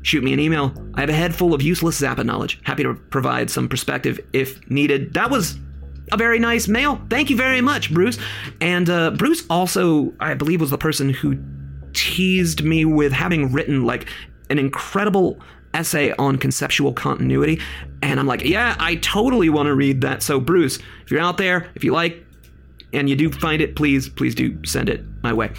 shoot me an email. I have a head full of useless Zappa knowledge. Happy to provide some perspective if needed. That was a very nice mail. Thank you very much, Bruce. And uh, Bruce also, I believe, was the person who teased me with having written like an incredible essay on conceptual continuity. And I'm like, yeah, I totally want to read that. So, Bruce, if you're out there, if you like, and you do find it, please, please do send it my way.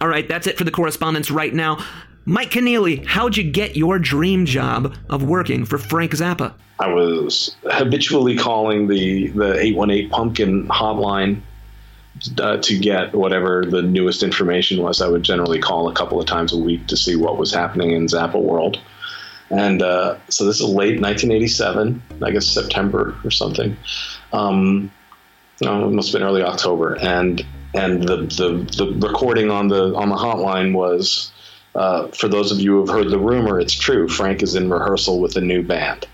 All right, that's it for the correspondence right now. Mike Keneally, how'd you get your dream job of working for Frank Zappa? I was habitually calling the the 818 pumpkin hotline uh, to get whatever the newest information was. I would generally call a couple of times a week to see what was happening in Zappa world. And uh, so this is late 1987, I guess September or something. Um, no, it must have been early October, and and the, the the recording on the on the hotline was uh, for those of you who have heard the rumor, it's true. Frank is in rehearsal with a new band.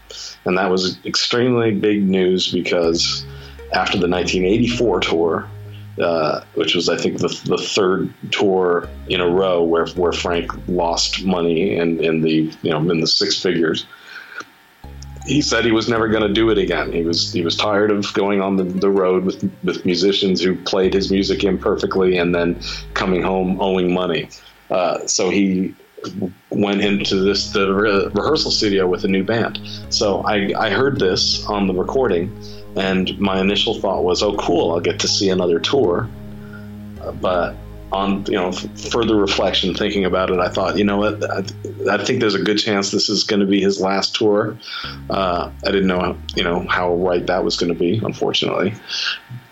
And that was extremely big news because after the 1984 tour, uh, which was, I think, the, the third tour in a row where, where Frank lost money in, in the you know in the six figures, he said he was never going to do it again. He was he was tired of going on the, the road with with musicians who played his music imperfectly and then coming home owing money. Uh, so he went into this the re- rehearsal studio with a new band. So I, I heard this on the recording, and my initial thought was, "Oh, cool! I'll get to see another tour." But on you know further reflection, thinking about it, I thought, you know what, I, I think there's a good chance this is going to be his last tour. Uh, I didn't know you know how right that was going to be, unfortunately,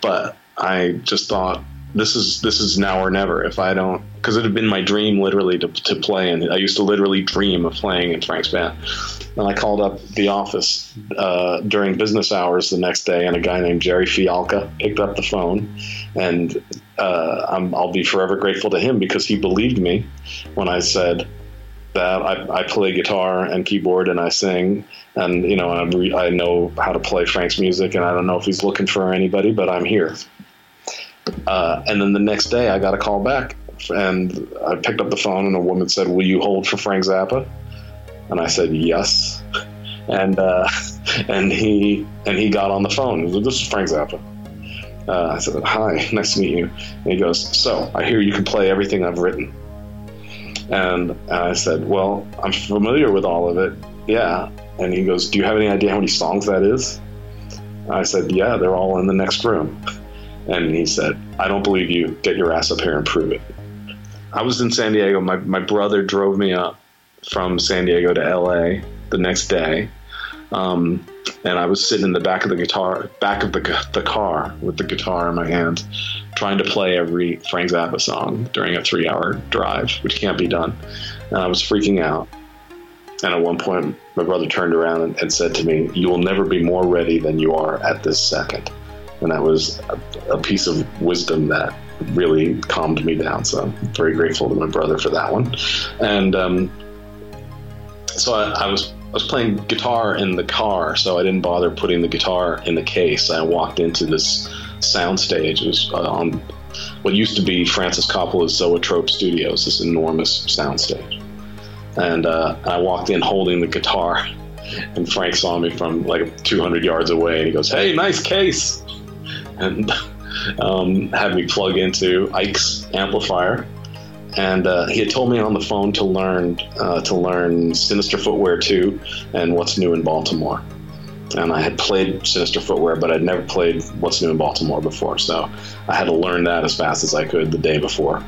but I just thought this is this is now or never. If I don't, because it had been my dream literally to, to play, and I used to literally dream of playing in Frank's band. And I called up the office uh, during business hours the next day, and a guy named Jerry Fialka picked up the phone, and uh, i will be forever grateful to him because he believed me when I said that I, I play guitar and keyboard and I sing, and you know i I know how to play Frank's music, and I don't know if he's looking for anybody, but I'm here. Uh, and then the next day, I got a call back, and I picked up the phone, and a woman said, "Will you hold for Frank Zappa?" And I said, "Yes." *laughs* And uh, and he and he got on the phone. Said, this is Frank Zappa. Uh, I said, "Hi, *laughs* nice to meet you." And he goes, "So I hear you can play everything I've written." And I said, "Well, I'm familiar with all of it. Yeah." And he goes, "Do you have any idea how many songs that is?" I said, "Yeah, they're all in the next room." *laughs* And he said, I don't believe you. Get your ass up here and prove it. I was in San Diego. My, my brother drove me up from San Diego to LA the next day. Um, and I was sitting in the back of the guitar, back of the, the car with the guitar in my hand, trying to play every Frank Zappa song during a three hour drive, which can't be done. And I was freaking out. And at one point, my brother turned around and, and said to me, You will never be more ready than you are at this second and that was a, a piece of wisdom that really calmed me down. So I'm very grateful to my brother for that one. And um, so I, I, was I was playing guitar in the car, so I didn't bother putting the guitar in the case. I walked into this soundstage. It was uh, on what used to be Francis Coppola's Zoetrope Studios, this enormous soundstage. And uh, I walked in holding the guitar, and Frank saw me from like 200 yards away, and he goes, "Hey, nice case." And um, had me plug into Ike's amplifier. And uh, he had told me on the phone to learn uh, to learn Sinister Footwear 2 and What's New in Baltimore. And I had played Sinister Footwear, but I'd never played What's New in Baltimore before. So I had to learn that as fast as I could the day before.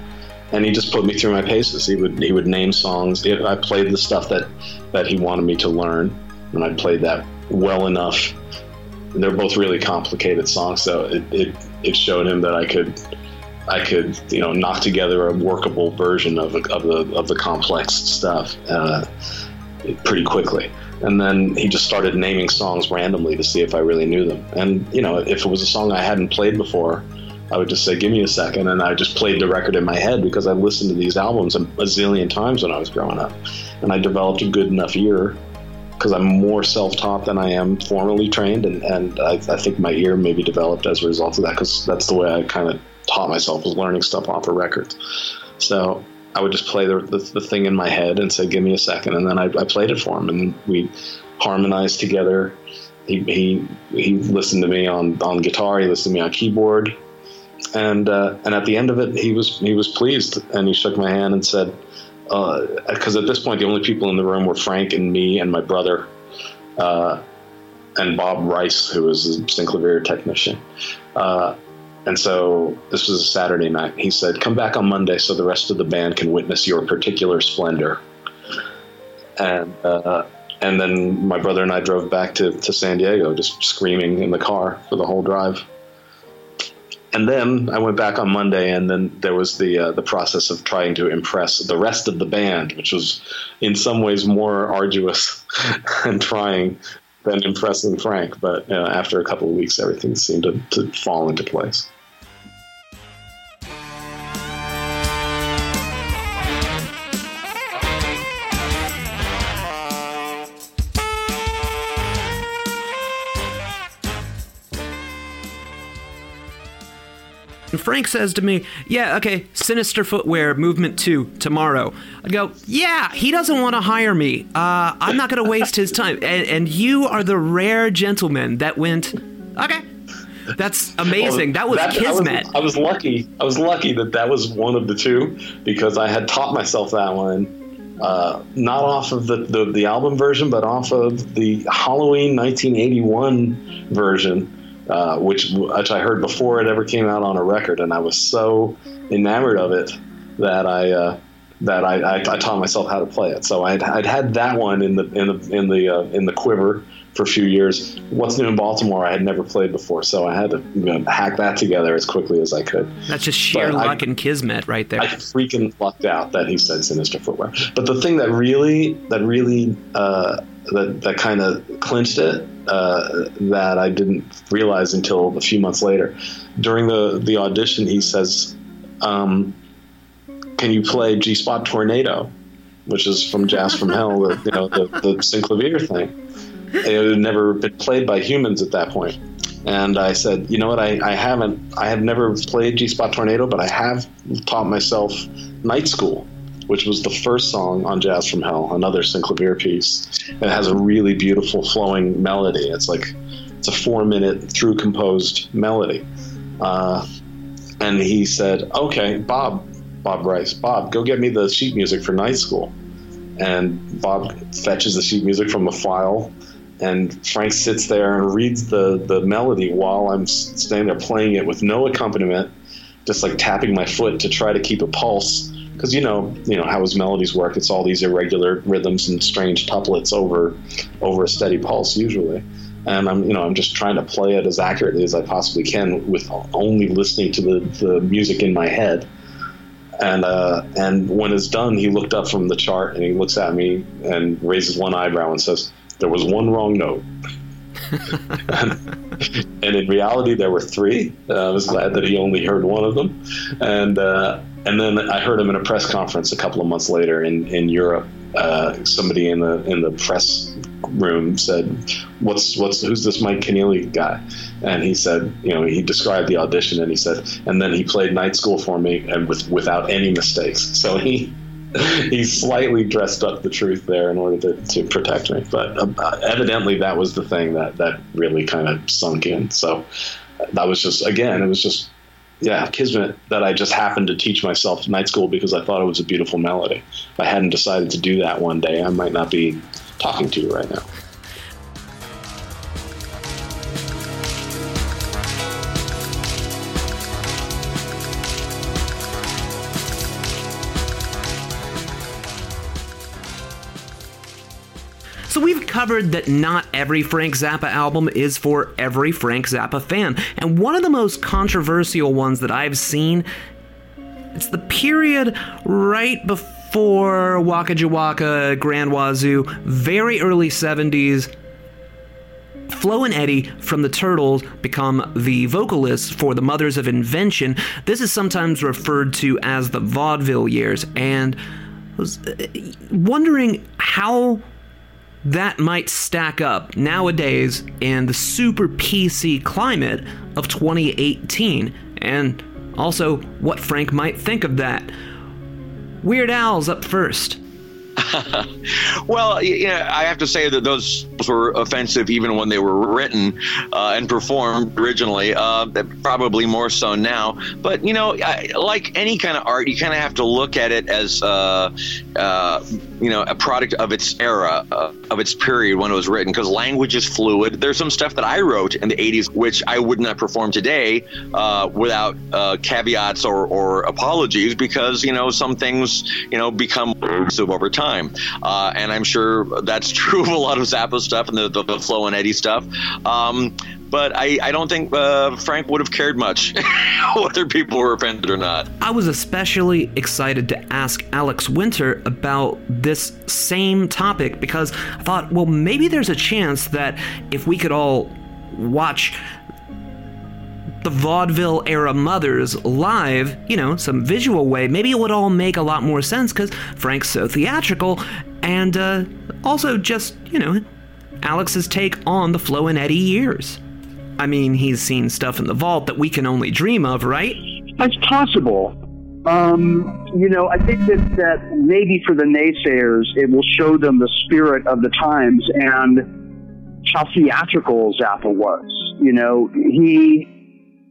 And he just put me through my paces. He would he would name songs. I played the stuff that that he wanted me to learn, and I played that well enough they're both really complicated songs, so it, it, it showed him that I could I could you know knock together a workable version of, of the of the complex stuff uh, pretty quickly. And then he just started naming songs randomly to see if I really knew them. And you know, if it was a song I hadn't played before, I would just say, "Give me a second. and I just played the record in my head because I listened to these albums a, a zillion times when I was growing up, and I developed a good enough ear because I'm more self-taught than I am formally trained, and and I, I think my ear maybe developed as a result of that because that's the way I kind of taught myself was learning stuff off of records. So I would just play the, the, the thing in my head and say, "Give me a second. and then I, I played it for him, and we harmonized together. He, he he listened to me on on guitar. He listened to me on keyboard, and uh, and at the end of it, he was he was pleased, and he shook my hand and said, because uh, at this point the only people in the room were Frank and me and my brother, uh, and Bob Rice, who was a Synclavier technician. Uh, and so this was a Saturday night. He said, "Come back on Monday so the rest of the band can witness your particular splendor." And uh, and then my brother and I drove back to, to San Diego, just screaming in the car for the whole drive and then I went back on Monday, and then there was the uh, the process of trying to impress the rest of the band, which was in some ways more arduous *laughs* and trying than impressing Frank. But uh, after a couple of weeks, everything seemed to, to fall into place. And Frank says to me, Yeah, okay, Sinister Footwear, Movement 2, tomorrow. I go, Yeah, he doesn't want to hire me. Uh, I'm not going to waste his time. And, and you are the rare gentleman that went, Okay, that's amazing. Well, that was that, kismet. I was, I was, lucky. I was lucky that that was one of the two because I had taught myself that one, uh, not off of the, the, the album version, but off of the Halloween 1981 version uh, which which I heard before it ever came out on a record, and I was so enamored of it that I uh, that I, I, I, taught myself how to play it. So I'd, I'd had that one in the in the in the uh, in the quiver for a few years. What's new in Baltimore? I had never played before, so I had to you know, hack that together as quickly as I could. That's just sheer but luck I, and kismet right there. I freaking lucked out that he said Sinister Footwear. But the thing that really that really uh, that that kind of clinched it uh, that I didn't realize until a few months later. During the the audition, he says. Um, can you play G Spot Tornado, which is from Jazz from Hell, the, you know, the, the synclavier thing. It had never been played by humans at that point. And I said, you know what, I, I haven't, I have never played G Spot Tornado, but I have taught myself Night School, which was the first song on Jazz from Hell, another synclavier piece. And It has a really beautiful flowing melody. It's like, it's a four minute through composed melody. Uh, and he said, okay, Bob, Bob Rice, Bob, go get me the sheet music for Night School. And Bob fetches the sheet music from the file, and Frank sits there and reads the, the melody while I'm standing there playing it with no accompaniment, just like tapping my foot to try to keep a pulse. Because you know, you know how his melodies work. It's all these irregular rhythms and strange tuplets over over a steady pulse usually and I'm you know I'm just trying to play it as accurately as I possibly can with only listening to the, the music in my head and uh, and when it's done, he looked up from the chart and he looks at me and raises one eyebrow and says, "There was one wrong note." *laughs* and, in reality, there were three. Uh, I was glad that he only heard one of them, and uh, and then I heard him in a press conference a couple of months later in in Europe. Uh, somebody in the in the press room said, "What's what's who's this Mike Keneally guy?" And he said, you know, he described the audition and he said, and then he played night school for me and with without any mistakes. *laughs* So he he slightly dressed up the truth there in order to, to protect me. But uh, evidently, that was the thing that that really kind of sunk in. So that was just again, it was just yeah, kismet that I just happened to teach myself night school because I thought it was a beautiful melody. If I hadn't decided to do that one day, I might not be talking to you right now. Covered that not every Frank Zappa album is for every Frank Zappa fan. And one of the most controversial ones that I've seen it's the period right before Waka Jawaka, Grand Wazoo, very early 70s. Flo and Eddie from the Turtles become the vocalists for the Mothers of Invention. This is sometimes referred to as the vaudeville years, and I was uh, wondering how that might stack up nowadays in the super PC climate of 2018, and also what Frank might think of that. Weird Al's up first. *laughs* well, you know, I have to say that those were offensive even when they were written uh, and performed originally. Uh, probably more so now. But you know, I, like any kind of art, you kind of have to look at it as uh, uh, you know a product of its era, uh, of its period when it was written. Because language is fluid. There's some stuff that I wrote in the '80s which I would not perform today uh, without caveats or, or apologies, because you know some things you know become over time, and I'm sure that's *laughs* true of a lot of Zappa stuff and the, the, the Flo and Eddie stuff. Um, but I, I don't think uh, Frank would have cared much *laughs* whether people were offended or not. I was especially excited to ask Alex Winter about this same topic because I thought, well, maybe there's a chance that if we could all watch the vaudeville era mothers live, you know, some visual way, maybe it would all make a lot more sense because Frank's so theatrical and uh, also just, you know, Alex's take on the Flo and Eddie years. I mean, he's seen stuff in the vault that we can only dream of, right? That's possible. Um, you know, I think that, that maybe for the naysayers, it will show them the spirit of the times and how theatrical Zappa was. You know, he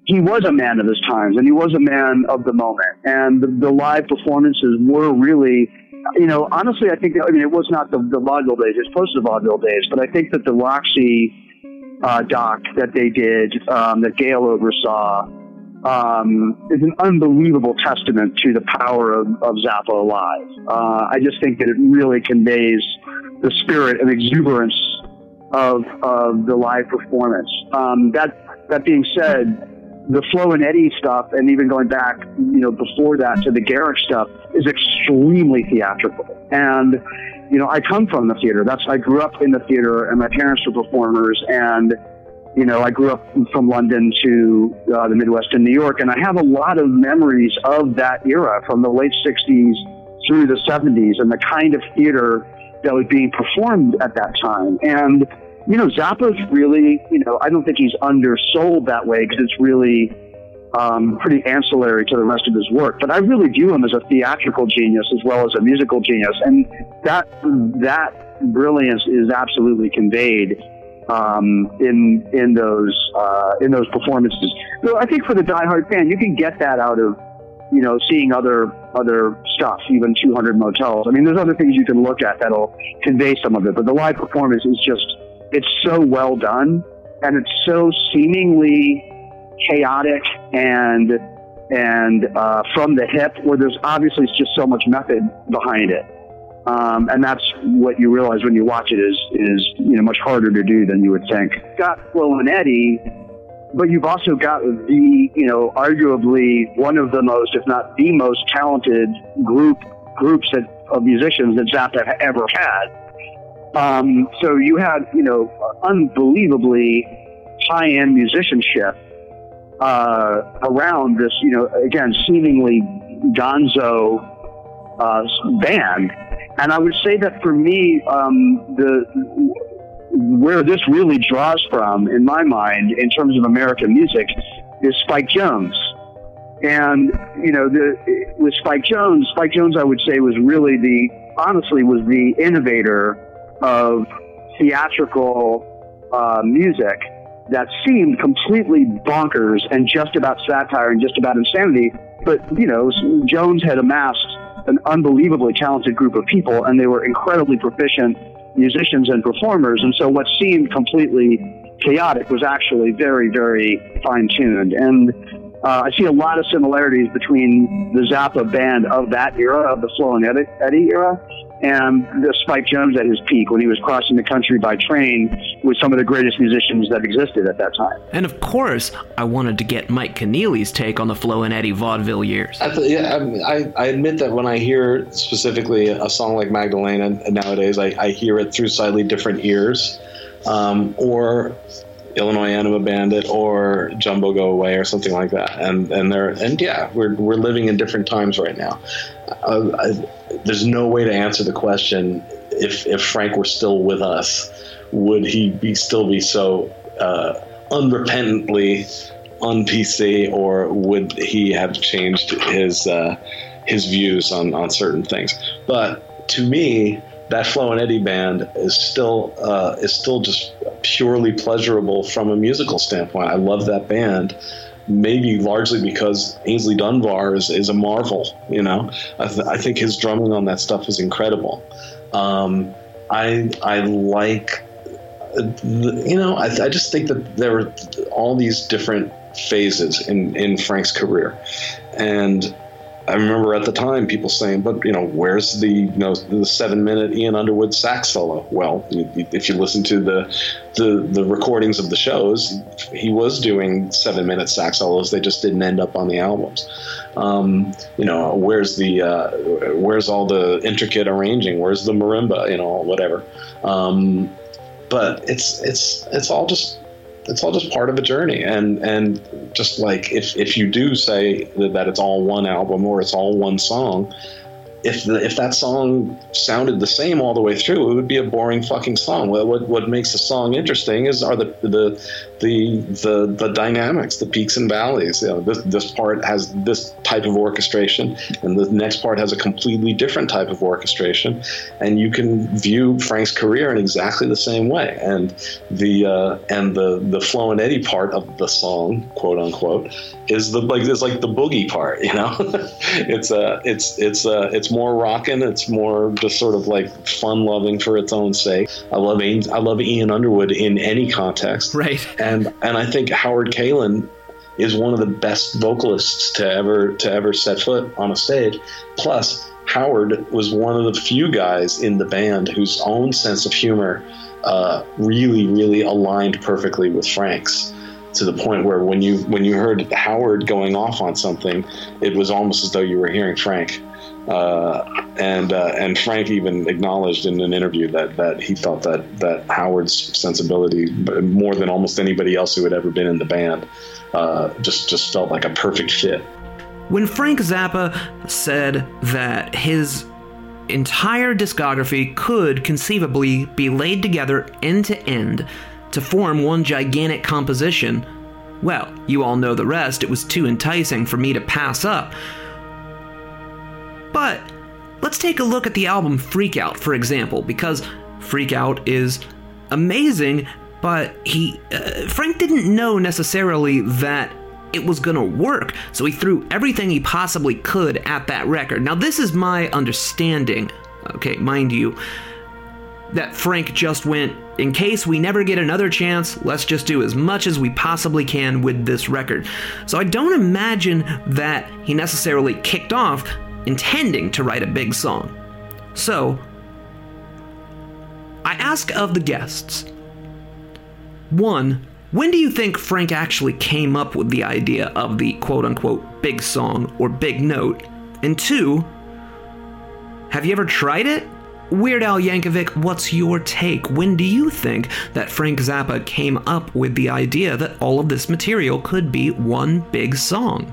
he was a man of his times and he was a man of the moment. And the, the live performances were really you know, honestly, I think, I mean, it was not the, the vaudeville days, it's post the vaudeville days, but I think that the Roxy uh, doc that they did um, that Gail oversaw um, is an unbelievable testament to the power of, of Zappa live. Uh, I just think that it really conveys the spirit and exuberance of, of the live performance. Um, that that being said, the Flo and Eddie stuff, and even going back, you know, before that to the Garrick stuff, is extremely theatrical. And you know, I come from the theater. That's I grew up in the theater, and my parents were performers, and you know, I grew up from London to uh, the Midwest in New York, and I have a lot of memories of that era from the late '60s through the '70s, and the kind of theater that was being performed at that time. And you know, Zappa's really, you know, I don't think he's undersold that way because it's really um, pretty ancillary to the rest of his work. But I really view him as a theatrical genius as well as a musical genius, and that that brilliance is absolutely conveyed um, in in those uh, in those performances. So I think for the diehard fan, you can get that out of you know seeing other other stuff, even 200 Motels. I mean, there's other things you can look at that'll convey some of it, but the live performance is just it's so well done and it's so seemingly chaotic and and uh, from the hip, where there's obviously just so much method behind it. Um, and that's what you realize when you watch it is is you know much harder to do than you would think. Got Flo and Eddie, but you've also got the you know arguably one of the most, if not the most talented group groups that, of musicians that Zappa have ever had. Um, so you had you know unbelievably high end musicianship uh, around this you know again seemingly gonzo uh, band and I would say that for me, um, the where this really draws from, in my mind, in terms of American music, is Spike Jones. And you know, the, with Spike Jones, Spike Jones, I would say, was really the honestly was the innovator of theatrical uh, music that seemed completely bonkers and just about satire and just about insanity. But you know, Jones had amassed an unbelievably talented group of people, and they were incredibly proficient musicians and performers. And so, what seemed completely chaotic was actually very, very fine tuned. And uh, I see a lot of similarities between the Zappa band of that era, of the Flo and Eddie era, and the Spike Jones at his peak when he was crossing the country by train with some of the greatest musicians that existed at that time. And of course, I wanted to get Mike Keneally's take on the Flo and Eddie vaudeville years. I, th- yeah, I, I, admit that when I hear specifically a song like Magdalena nowadays, I, I hear it through slightly different ears. Um, or Illinois Enema Bandit or Jumbo Go Away or something like that. And and they're and yeah, we're we're living in different times right now. Uh, I, there's no way to answer the question if if Frank were still with us, would he be still be so uh, unrepentantly on PC, or would he have changed his uh, his views on on certain things? But to me, that Flo and Eddie band is still uh, is still just purely pleasurable from a musical standpoint. I love that band. Maybe largely because Aynsley Dunbar is, is a marvel. You know, I, th- I think his drumming on that stuff is incredible. Um, I I like, you know, I, I just think that there are all these different phases in in Frank's career, and I remember at the time people saying, "But you know, where's the you know the seven minute Ian Underwood sax solo?" Well, if you listen to the the the recordings of the shows, he was doing seven minute sax solos. They just didn't end up on the albums. Um, you know, where's the uh, where's all the intricate arranging? Where's the marimba? You know, whatever. Um, but it's it's it's all just it's all just part of a journey and and just like if if you do say that, it's all one album or it's all one song if the, if that song sounded the same all the way through, it would be a boring fucking song. What what, what makes a song interesting is are the the the the the dynamics, the peaks and valleys. You know, this this part has this type of orchestration, and the next part has a completely different type of orchestration, and you can view Frank's career in exactly the same way. And the uh, and the the Flo and Eddie part of the song, quote unquote, is the like is like the boogie part. You know, *laughs* it's a uh, it's it's uh, it's more rocking. It's more just sort of like fun loving for its own sake. I love Ian, I love Ian Underwood in any context, right? And and I think Howard Kaylan is one of the best vocalists to ever to ever set foot on a stage. Plus, Howard was one of the few guys in the band whose own sense of humor uh, really, really aligned perfectly with Frank's to the point where when you when you heard Howard going off on something, it was almost as though you were hearing Frank. Uh, and uh, and Frank even acknowledged in an interview that that he felt that that Howard's sensibility, more than almost anybody else who had ever been in the band, uh, just just felt like a perfect fit. When Frank Zappa said that his entire discography could conceivably be laid together end to end to form one gigantic composition, well, you all know the rest. It was too enticing for me to pass up. But let's take a look at the album Freak Out, for example, because Freak Out is amazing, but he uh, Frank didn't know necessarily that it was going to work, so he threw everything he possibly could at that record. Now, this is my understanding, okay, mind you, that Frank just went, in case we never get another chance, let's just do as much as we possibly can with this record. So I don't imagine that he necessarily kicked off intending to write a big song. So, I ask of the guests one, when do you think Frank actually came up with the idea of the quote unquote big song or big note? And two, have you ever tried it? Weird Al Yankovic, what's your take? When do you think that Frank Zappa came up with the idea that all of this material could be one big song?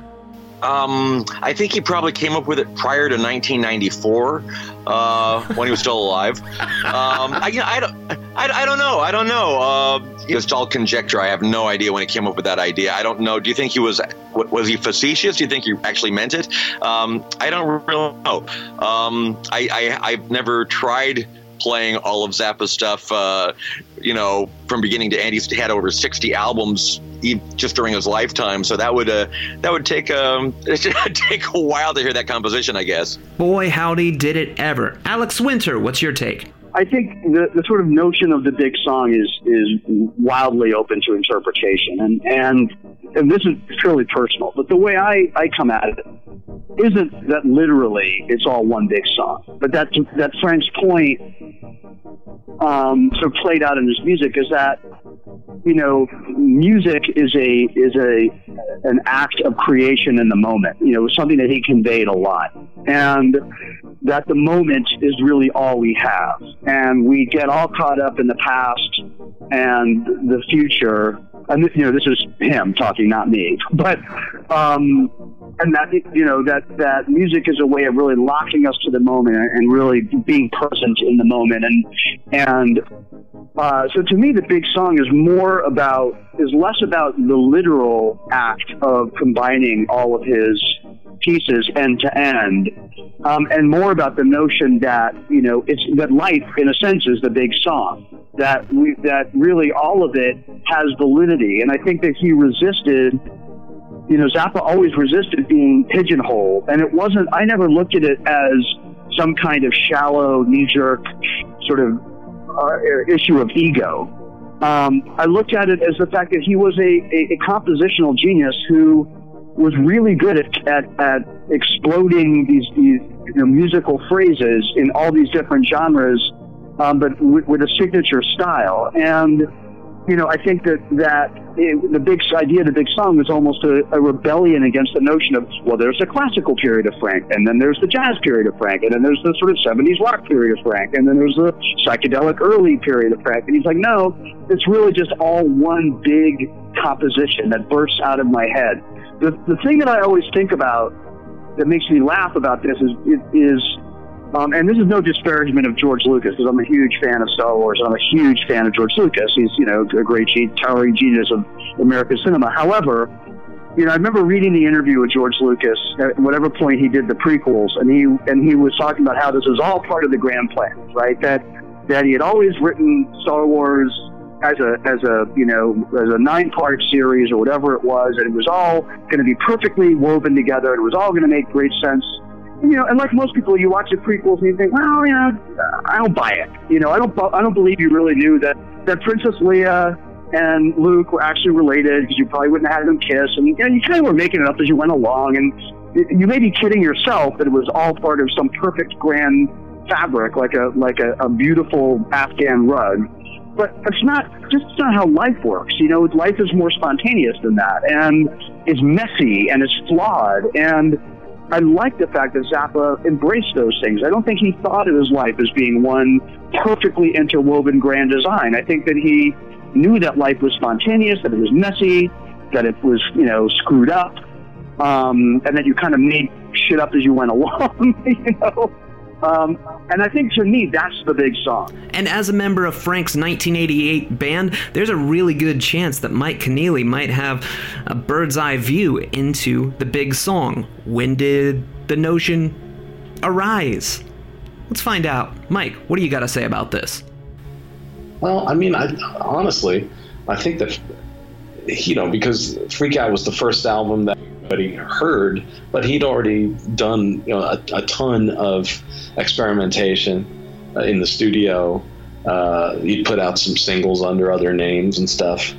Um, I think he probably came up with it prior to 1994 uh, when he was still alive. Um, I, you know, I, don't, I, I, don't know. I don't know. Uh, it was all conjecture. I have no idea when he came up with that idea. I don't know. Do you think he was was he facetious? Do you think he actually meant it? Um, I don't really know. Um, I, I I've never tried playing all of Zappa's stuff, uh, you know, from beginning to end. He's had over 60 albums just during his lifetime. So that would uh, that would take um, *laughs* take a while to hear that composition, I guess. Boy, howdy, did it ever! Alex Winter, what's your take? I think the, the sort of notion of the big song is is wildly open to interpretation, and and and this is purely personal. But the way I I come at it isn't that literally it's all one big song, but that that Frank's point um, sort of played out in his music is that you know music is a is a an act of creation in the moment. You know, something that he conveyed a lot, and that the moment is really all we have, and we get all caught up in the past and the future. And you know, this is him talking, not me. But um, and that you know that that music is a way of really locking us to the moment and really being present in the moment and and uh, so to me the big song is more about is less about the literal act of combining all of his pieces end to end um, and more about the notion that you know it's that life in a sense is the big song that we that really all of it has validity and I think that he resisted you know, Zappa always resisted being pigeonholed. And it wasn't, I never looked at it as some kind of shallow, knee jerk sort of uh, issue of ego. Um, I looked at it as the fact that he was a, a, a compositional genius who was really good at, at, at exploding these, these you know, musical phrases in all these different genres, um, but with, with a signature style. And you know, I think that that it, the big idea, the big song, was almost a, a, rebellion against the notion of well, there's a classical period of Frank, and then there's the jazz period of Frank, and then there's the sort of '70s rock period of Frank, and then there's the psychedelic early period of Frank. And he's like, no, it's really just all one big composition that bursts out of my head. The the thing that I always think about that makes me laugh about this is is Um, and this is no disparagement of George Lucas because I'm a huge fan of Star Wars and I'm a huge fan of George Lucas. He's, you know, a great towering genius of American cinema. However, you know, I remember reading the interview with George Lucas at whatever point he did the prequels, and he and he was talking about how this was all part of the grand plan, right? That that he had always written Star Wars as a as a you know as a nine part series or whatever it was, and it was all going to be perfectly woven together. It was all going to make great sense. You know, and like most people, you watch the prequels and you think, well, you know, I don't buy it. You know, I don't I don't believe you really knew that that Princess Leia and Luke were actually related because you probably wouldn't have had them kiss, and you, know, you kind of were making it up as you went along, and you may be kidding yourself that it was all part of some perfect grand fabric, like a like a, a beautiful Afghan rug. But it's not just it's not how life works. You know, life is more spontaneous than that, and is messy and is flawed. And I like the fact that Zappa embraced those things. I don't think he thought of his life as being one perfectly interwoven grand design. I think that he knew that life was spontaneous, that it was messy, that it was, you know, screwed up, um, and that you kind of made shit up as you went *laughs* along, you know. Um, and I think to me, that's the big song. And as a member of Frank's 1988 band, there's a really good chance that Mike Keneally might have a bird's eye view into the big song. When did the notion arise? Let's find out. Mike, what do you got to say about this? Well, I mean, I, honestly, I think that you know because Freak Out was the first album that heard, but he'd already done you know a, a ton of experimentation uh, in the studio. Uh, he put out some singles under other names and stuff.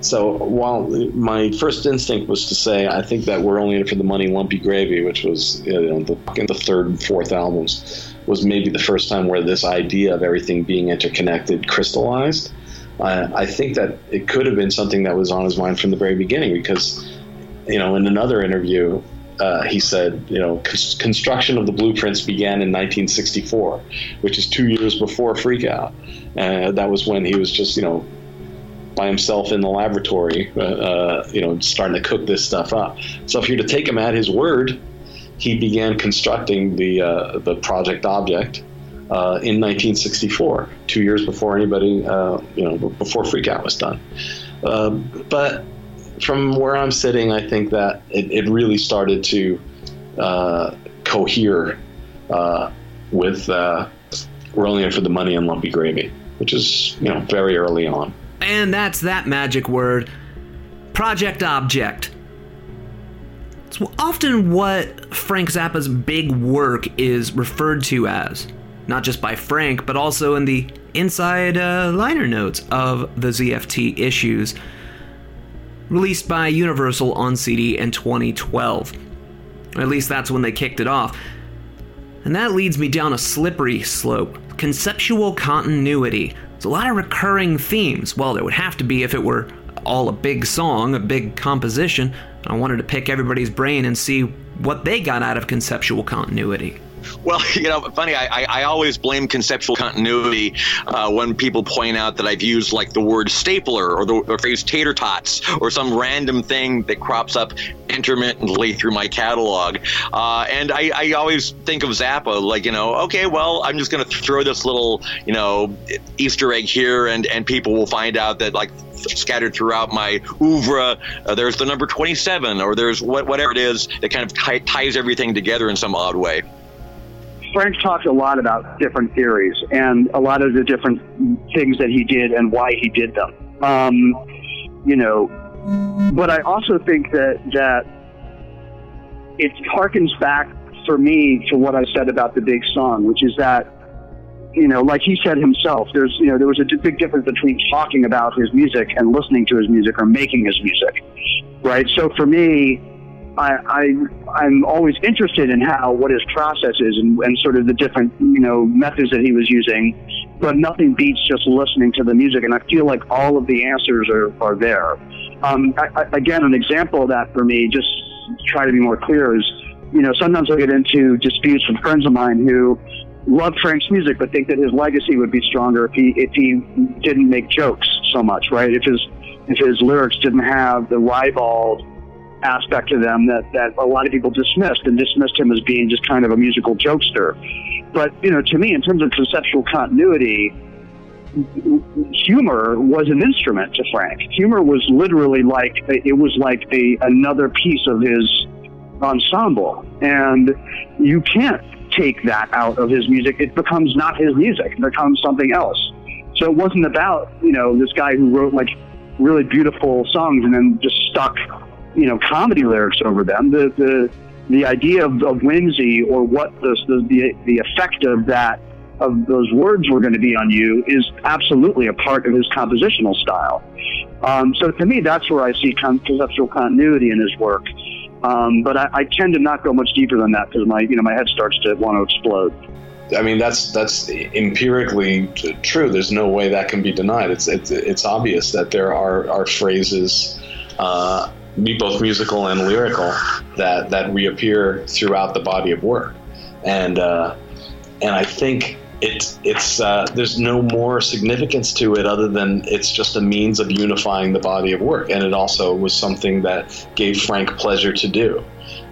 So while my first instinct was to say I think that we're only in it for the money, Lumpy Gravy, which was you know, the, the third and fourth albums was maybe the first time where this idea of everything being interconnected crystallized. I think that it could have been something that was on his mind from the very beginning because, you know, in another interview, uh, he said, you know, construction of the blueprints began in 1964, which is two years before Freakout. Uh, that was when he was just, you know, by himself in the laboratory, uh, uh, you know, starting to cook this stuff up. So if you're to take him at his word, he began constructing the uh, the project object uh, in 1964, two years before anybody, you know, before Freakout was done. But from where I'm sitting, I think that it, it really started to uh, cohere uh, with "We're Only In for the Money" and "Lumpy Gravy," which is you know very early on. And that's that magic word, project object. It's often what Frank Zappa's big work is referred to as, not just by Frank, but also in the inside uh, liner notes of the ZFT issues, released by Universal on CD in 2012. Or at least that's when they kicked it off. And that leads me down a slippery slope conceptual continuity. There's a lot of recurring themes. Well, there would have to be if it were all a big song, a big composition, I wanted to pick everybody's brain and see what they got out of conceptual continuity. Well, *laughs* you know, funny. I, I always blame conceptual continuity uh, when people point out that I've used like the word stapler or the or phrase tater tots or some random thing that crops up intermittently through my catalog. Uh, and I, I always think of Zappa like, you know, okay, well, I'm just going to throw this little, you know, Easter egg here, and and people will find out that like scattered throughout my oeuvre. Uh, there's the number 27, or there's what, whatever it is that kind of t- ties everything together in some odd way. Frank talked a lot about different theories and a lot of the different things that he did and why he did them. Um, you know, but I also think that that it harkens back for me to what I said about the big song, which is that you know, like he said himself, there's, you know, there was a big difference between talking about his music and listening to his music or making his music, right? So for me, I, I I'm always interested in how what his process is and, and sort of the different you know methods that he was using, but nothing beats just listening to the music, and I feel like all of the answers are are there. Um, I, I, again, an example of that for me, just try to be more clear, is you know sometimes I get into disputes with friends of mine who love Frank's music, but think that his legacy would be stronger if he if he didn't make jokes so much, right? If his if his lyrics didn't have the ribald aspect to them that, that a lot of people dismissed and dismissed him as being just kind of a musical jokester. But, you know, to me, in terms of conceptual continuity, humor was an instrument to Frank. Humor was literally like, it was like a, another piece of his ensemble. And you can't take that out of his music. It becomes not his music. It becomes something else. So it wasn't about, you know, this guy who wrote like really beautiful songs and then just stuck, you know, comedy lyrics over them. The the the idea of, of whimsy or what the, the the effect of that of those words were going to be on you is absolutely a part of his compositional style. Um, so to me, that's where I see conceptual continuity in his work. Um, but I, I tend to not go much deeper than that because my you know my head starts to want to explode. I mean, that's that's empirically true. There's no way that can be denied. It's it's, it's obvious that there are are phrases, uh, both musical and lyrical, that that reappear throughout the body of work, and uh, and I think it's it's uh, there's no more significance to it other than it's just a means of unifying the body of work, and it also was something that gave Frank pleasure to do.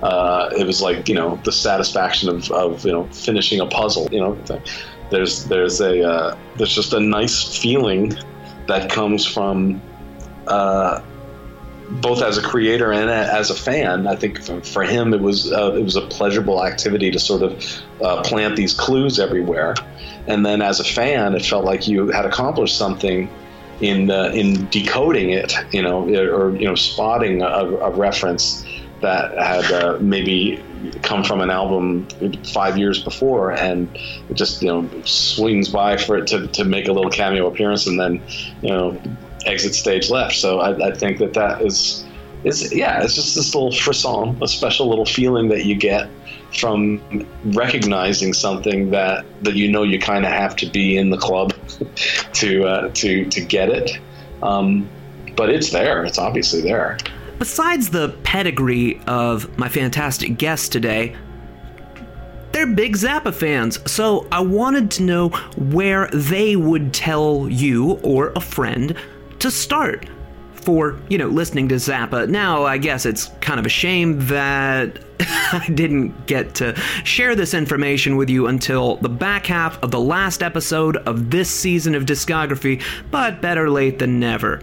Uh, it was like you know the satisfaction of, of you know finishing a puzzle. You know, there's there's a uh, there's just a nice feeling that comes from uh, both as a creator and as a fan, I think for, him it was uh, it was a pleasurable activity to sort of uh, plant these clues everywhere, and then as a fan, it felt like you had accomplished something in in decoding it, you know, or you know, spotting a, a reference that had uh, maybe come from an album five years before, and it just you know swings by for it to, to make a little cameo appearance, and then you know exit stage left. So I, I think that that is is yeah, it's just this little frisson, a special little feeling that you get from recognizing something that that you know you kind of have to be in the club *laughs* to uh, to to get it. Um, but it's there. It's obviously there. Besides the pedigree of my fantastic guests today, they're big Zappa fans, so I wanted to know where they would tell you or a friend to start for, you know, listening to Zappa. Now, I guess it's kind of a shame that *laughs* I didn't get to share this information with you until the back half of the last episode of this season of Discography, but better late than never.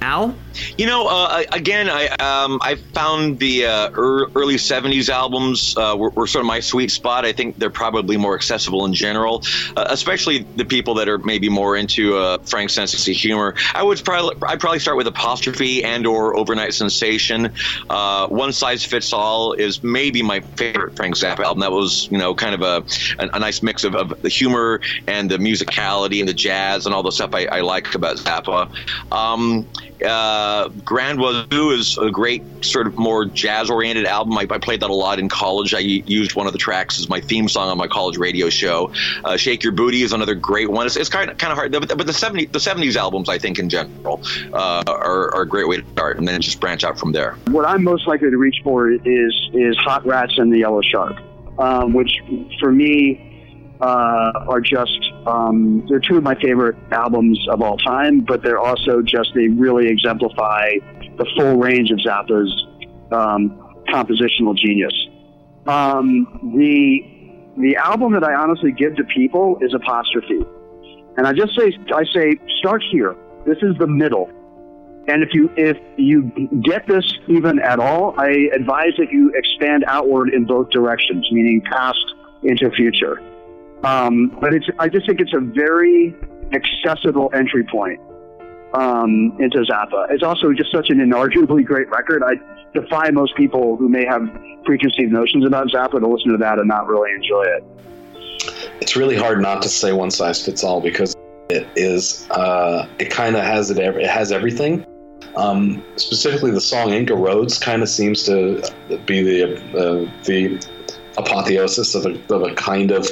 Al? You know, uh, again, I um, I found the uh, early '70s albums uh, were, were, sort of my sweet spot. I think they're probably more accessible in general, uh, especially the people that are maybe more into uh, Frank's sense of humor. I would probably I'd probably start with Apostrophe and or Over-Nite Sensation. Uh, One Size Fits All is maybe my favorite Frank Zappa album. That was you know kind of a a, a nice mix of, of, the humor and the musicality and the jazz and all the stuff I, I like about Zappa. Um, uh, Grand Wazoo is a great sort of more jazz oriented album. I, I, played that a lot in college. I used one of the tracks as my theme song on my college radio show. Uh, Sheik Yerbouti is another great one. It's, it's kind of kind of hard, but, but the 70 the 70s albums I think in general uh, are, are, a great way to start, and then just branch out from there. What I'm most likely to reach for is is Hot Rats and the Yellow Shark, um, which for me uh, are just um, they're two of my favorite albums of all time, but they're also just they really exemplify the full range of Zappa's um, compositional genius. Um, the the album that I honestly give to people is Apostrophe, and I just say I say start here. This is the middle. And if you if you get this even at all, I advise that you expand outward in both directions, meaning past into future. Um, but it's, I just think it's a very accessible entry point um, into Zappa. It's also just such an inarguably great record. I defy most people who may have preconceived notions about Zappa to listen to that and not really enjoy it. It's really hard not to say one size fits all because it is. Uh, it kind of has it. It has everything. Um, specifically, the song "Inca Roads" kind of seems to be the uh, the apotheosis of a, of a kind of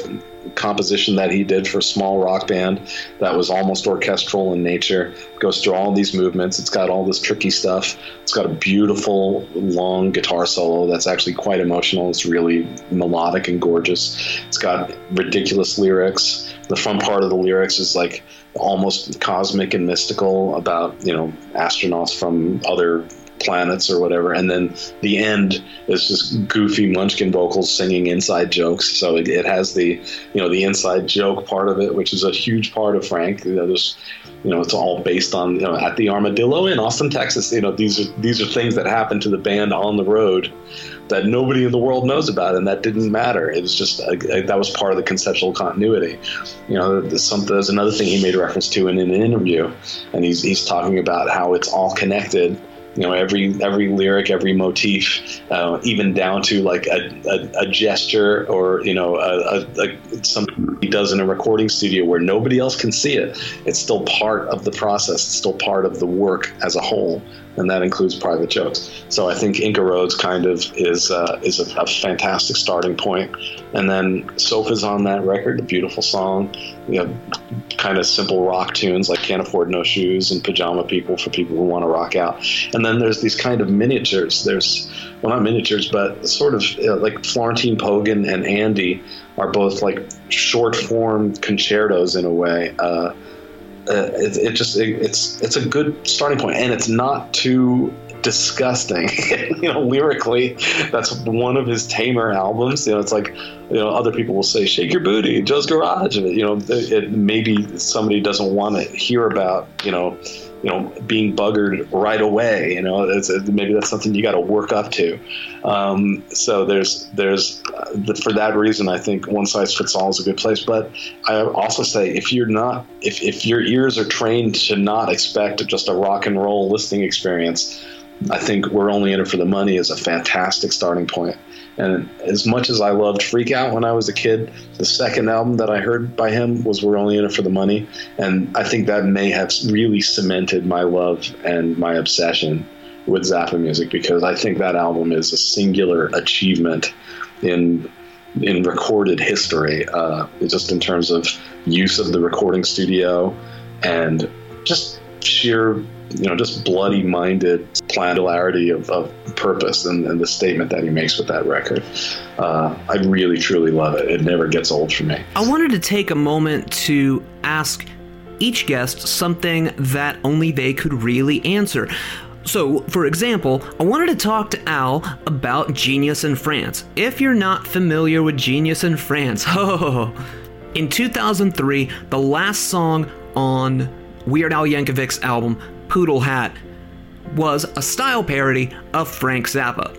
composition that he did for a small rock band that was almost orchestral in nature. Goes through all these movements. It's got all this tricky stuff. It's got a beautiful long guitar solo that's actually quite emotional. It's really melodic and gorgeous. It's got ridiculous lyrics. The front part of the lyrics is like almost cosmic and mystical about you know astronauts from other planets or whatever, and then the end is just goofy Munchkin vocals singing inside jokes. So it, it has the you know the inside joke part of it, which is a huge part of Frank. You know, there's you know it's all based on you know at the Armadillo in Austin, Texas. You know these are these are things that happen to the band on the road that nobody in the world knows about, and that didn't matter. It was just uh, that was part of the conceptual continuity. You know, there's, there's another thing he made reference to in, in an interview, and he's he's talking about how it's all connected you know every every lyric every motif uh, even down to like a, a, a gesture or you know a, a, something he does in a recording studio where nobody else can see it. It's still part of the process. It's still part of the work as a whole and that includes private jokes. So I think Inca Roads kind of is uh, is a, a, fantastic starting point. And then Sofa's on that record, a beautiful song. You have kind of simple rock tunes like Can't Afford No Shoes and Pajama People for people who want to rock out. And then there's these kind of miniatures. There's well, not miniatures, but sort of like Florentine Pogen and Andy are both like short form concertos in a way. Uh, uh, it, it, just it, it's it's a good starting point, and it's not too disgusting. *laughs* you know, lyrically, that's one of his tamer albums. You know, it's like you know other people will say "Sheik Yerbouti," Joe's Garage. You know, it, maybe somebody doesn't want to hear about you know you know being buggered right away. You know, it's, maybe that's something you got to work up to. Um, so there's there's uh, for that reason, I think one size fits all is a good place. But I also say if you're not if if your ears are trained to not expect just a rock and roll listening experience. I think we're only in it for the money is a fantastic starting point. And as much as I loved Freak Out when I was a kid, the second album that I heard by him was We're Only in It for the Money. And I think that may have really cemented my love and my obsession with Zappa music because I think that album is a singular achievement in in recorded history, uh, just in terms of use of the recording studio and just sheer you know, just bloody minded planarity of, of purpose and, and, the statement that he makes with that record. Uh, I really, truly love it. It never gets old for me. I wanted to take a moment to ask each guest something that only they could really answer. So, for example, I wanted to talk to Al about Genius in France. If you're not familiar with Genius in France, *laughs* oh, in 2003, the last song on Weird Al Yankovic's album Poodle Hat was a style parody of Frank Zappa.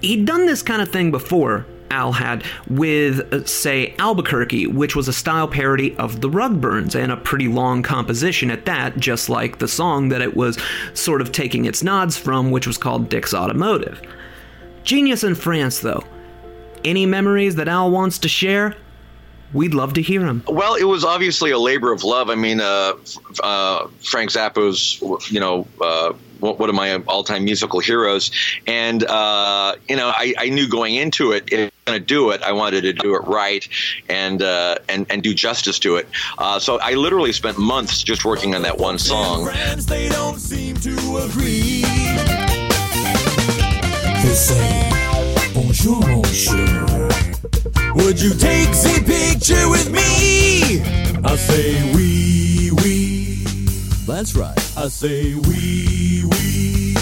He'd done this kind of thing before, Al had, with, uh, say, Albuquerque, which was a style parody of the Rugburns, and a pretty long composition at that, just like the song that it was sort of taking its nods from, which was called Dick's Automotive. Genius in France, though. Any memories that Al wants to share? We'd love to hear him. Well, it was obviously a labor of love. I mean, uh, uh, Frank Zappa's, you know, uh, one of my all-time musical heroes, and uh, you know, I, I, knew going into it, if I'm going to do it, I wanted to do it right and uh, and and do justice to it. Uh, so I literally spent months just working on that one song. Friends, they don't seem to agree. They say, bonjour, monsieur. Would you take the picture with me? I say we, we. That's right. I say we, we.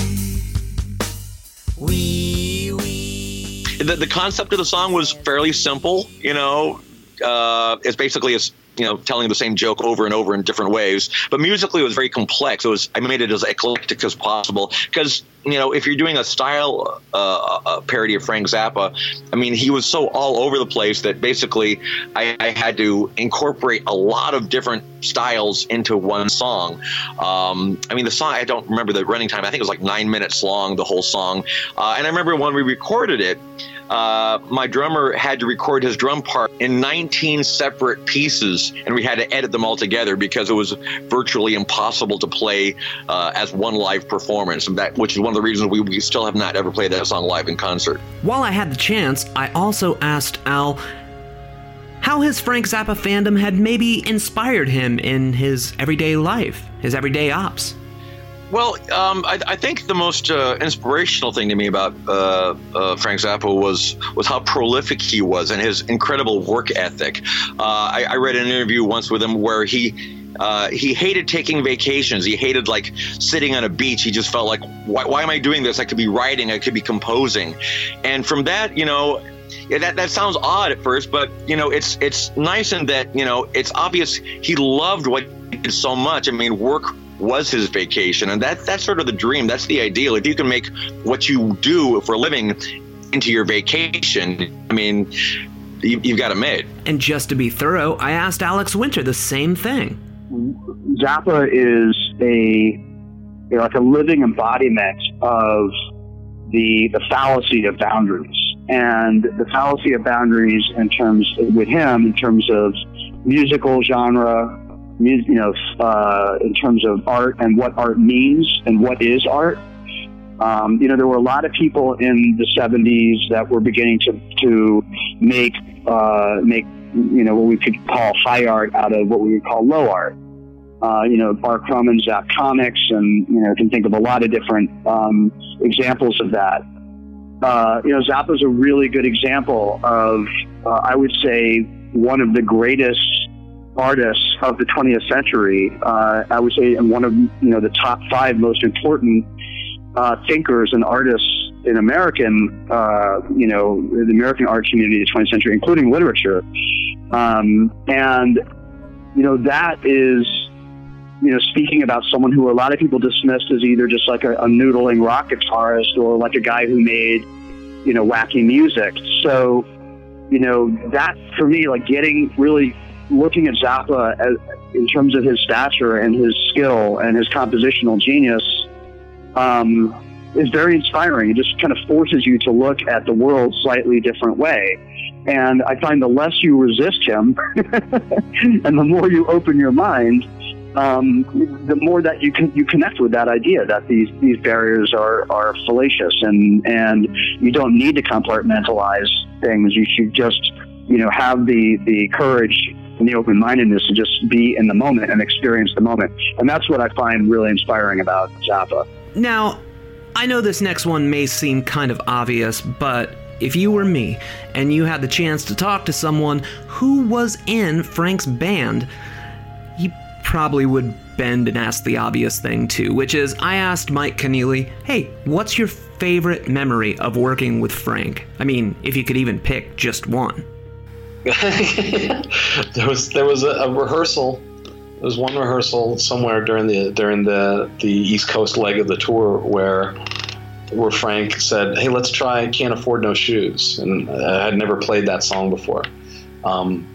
We, we. The, the concept of the song was fairly simple, you know. Uh, it's basically a you know telling the same joke over and over in different ways. But musically, it was very complex. It was I made it as eclectic as possible because you know if you're doing a style uh, a parody of Frank Zappa, I mean he was so all over the place that basically I, I had to incorporate a lot of different styles into one song. Um, I mean the song I don't remember the running time. I think it was like nine minutes long the whole song. Uh, and I remember when we recorded it uh, my drummer had to record his drum part in 19 separate pieces, and we had to edit them all together because it was virtually impossible to play uh, as one live performance. That, which is one of the reasons we, we still have not ever played that song live in concert. While I had the chance, I also asked Al how his Frank Zappa fandom had maybe inspired him in his everyday life, his everyday ops. Well, um, I, I, think the most uh, inspirational thing to me about uh, uh, Frank Zappa was was how prolific he was and his incredible work ethic. Uh, I, I, read an interview once with him where he Uh, he hated taking vacations. He hated like sitting on a beach. He just felt like, why, why am I doing this? I could be writing. I could be composing. And from that, you know, that, that sounds odd at first, but you know, it's it's nice in that you know it's obvious he loved what he did so much. I mean, work was his vacation, and that that's sort of the dream. That's the ideal. If you can make what you do for a living into your vacation, I mean, you, you've got it made. And just to be thorough, I asked Alex Winter the same thing. Zappa is a you know, like a living embodiment of the the fallacy of boundaries and the fallacy of boundaries in terms with him in terms of musical genre you know uh, in terms of art and what art means and what is art um, you know there were a lot of people in the 70s that were beginning to to make uh, make you know what we could call high art out of what we would call low art uh, you know, Bart Crumb Zap Comics, and you know, can think of a lot of different um, examples of that. Uh, you know, Zappa's a really good example of, uh, I would say, one of the greatest artists of the 20th century. Uh, I would say, and one of you know the top five most important uh, thinkers and artists in American, uh, you know, the American art community of the 20th century, including literature. Um, and you know, that is you know, speaking about someone who a lot of people dismissed as either just like a, a noodling rock guitarist or like a guy who made, you know, wacky music. So, you know, that for me, like getting really looking at Zappa as, in terms of his stature and his skill and his compositional genius um, is very inspiring. It just kind of forces you to look at the world slightly different way. And I find the less you resist him *laughs* and the more you open your mind, um, the more that you can you connect with that idea that these these barriers are are fallacious and and you don't need to compartmentalize things. You should just you know have the the courage and the open mindedness to just be in the moment and experience the moment. And that's what I find really inspiring about Zappa. Now, I know this next one may seem kind of obvious, but if you were me and you had the chance to talk to someone who was in Frank's band, you probably would bend and ask the obvious thing too, which is I asked Mike Keneally, hey, what's your favorite memory of working with Frank? I mean, if you could even pick just one. *laughs* there was there was a, a, rehearsal. There was one rehearsal somewhere during the during the the East Coast leg of the tour where where Frank said, "Hey, let's try Can't Afford No Shoes," and I had never played that song before. Um,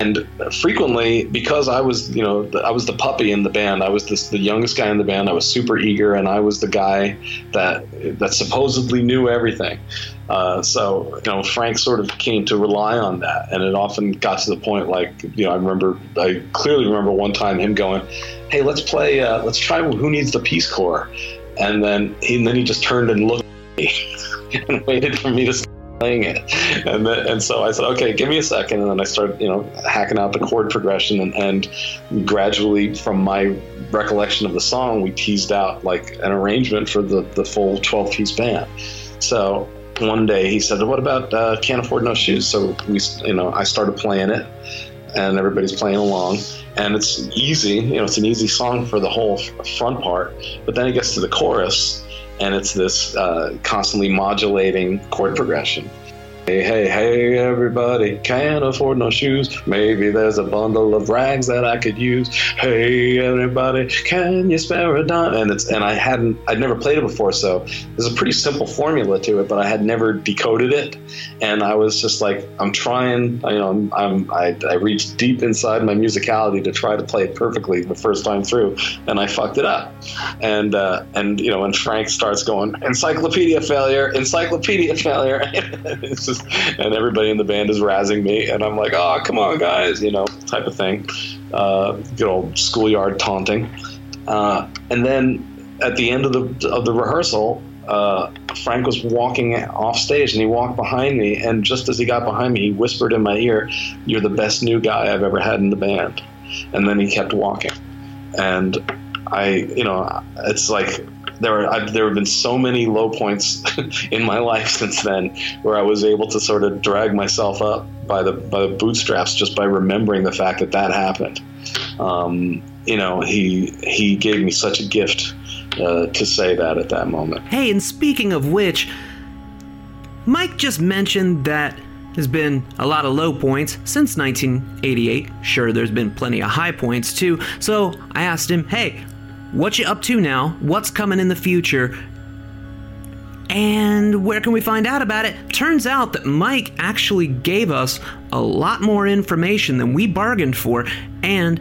and frequently because i was you know i was the puppy in the band i was this, the youngest guy in the band i was super eager and i was the guy that that supposedly knew everything. Uh, so you know frank sort of came to rely on that. And it often got to the point like you know i remember i clearly remember one time him going hey let's play uh, let's try who needs the peace corps. And then he, and then he just turned and looked at me *laughs* and waited for me to playing it. And then, and so I said, okay, give me a second. And then I started, you know, hacking out the chord progression and, and gradually from my recollection of the song, we teased out like an arrangement for the, the full 12 piece band. So one day he said, what about uh, Can't Afford No Shoes? So we, you know, I started playing it and everybody's playing along and it's easy, you know, it's an easy song for the whole front part, but then it gets to the chorus and it's this uh, constantly modulating chord progression. Hey, hey, hey, everybody, can't afford no shoes. Maybe there's a bundle of rags that I could use. Hey, everybody, can you spare a dime? And it's and I hadn't, I'd never played it before, so there's a pretty simple formula to it, but I had never decoded it, and I was just like, I'm trying, you know, I'm, I'm I, I reached deep inside my musicality to try to play it perfectly the first time through, and I fucked it up, and uh, and you know, when Frank starts going, encyclopedia failure, encyclopedia failure, *laughs* it's just *laughs* and everybody in the band is razzing me, and I'm like, oh, come on, guys, you know, type of thing. Uh, good old schoolyard taunting. Uh, and then at the end of the of the rehearsal, uh, Frank was walking off stage, and he walked behind me, and just as he got behind me, he whispered in my ear, "You're the best new guy I've ever had in the band." And then he kept walking, and I, you know, it's like there are I've, there have been so many low points *laughs* in my life since then where I was able to sort of drag myself up by the by the bootstraps just by remembering the fact that that happened. um, you know, he he gave me such a gift uh, to say that at that moment. Hey, and speaking of which, Mike just mentioned that there's been a lot of low points since 1988. Sure, there's been plenty of high points too. So I asked him, hey, what you up to now? What's coming in the future? And where can we find out about it? Turns out that Mike actually gave us a lot more information than we bargained for, and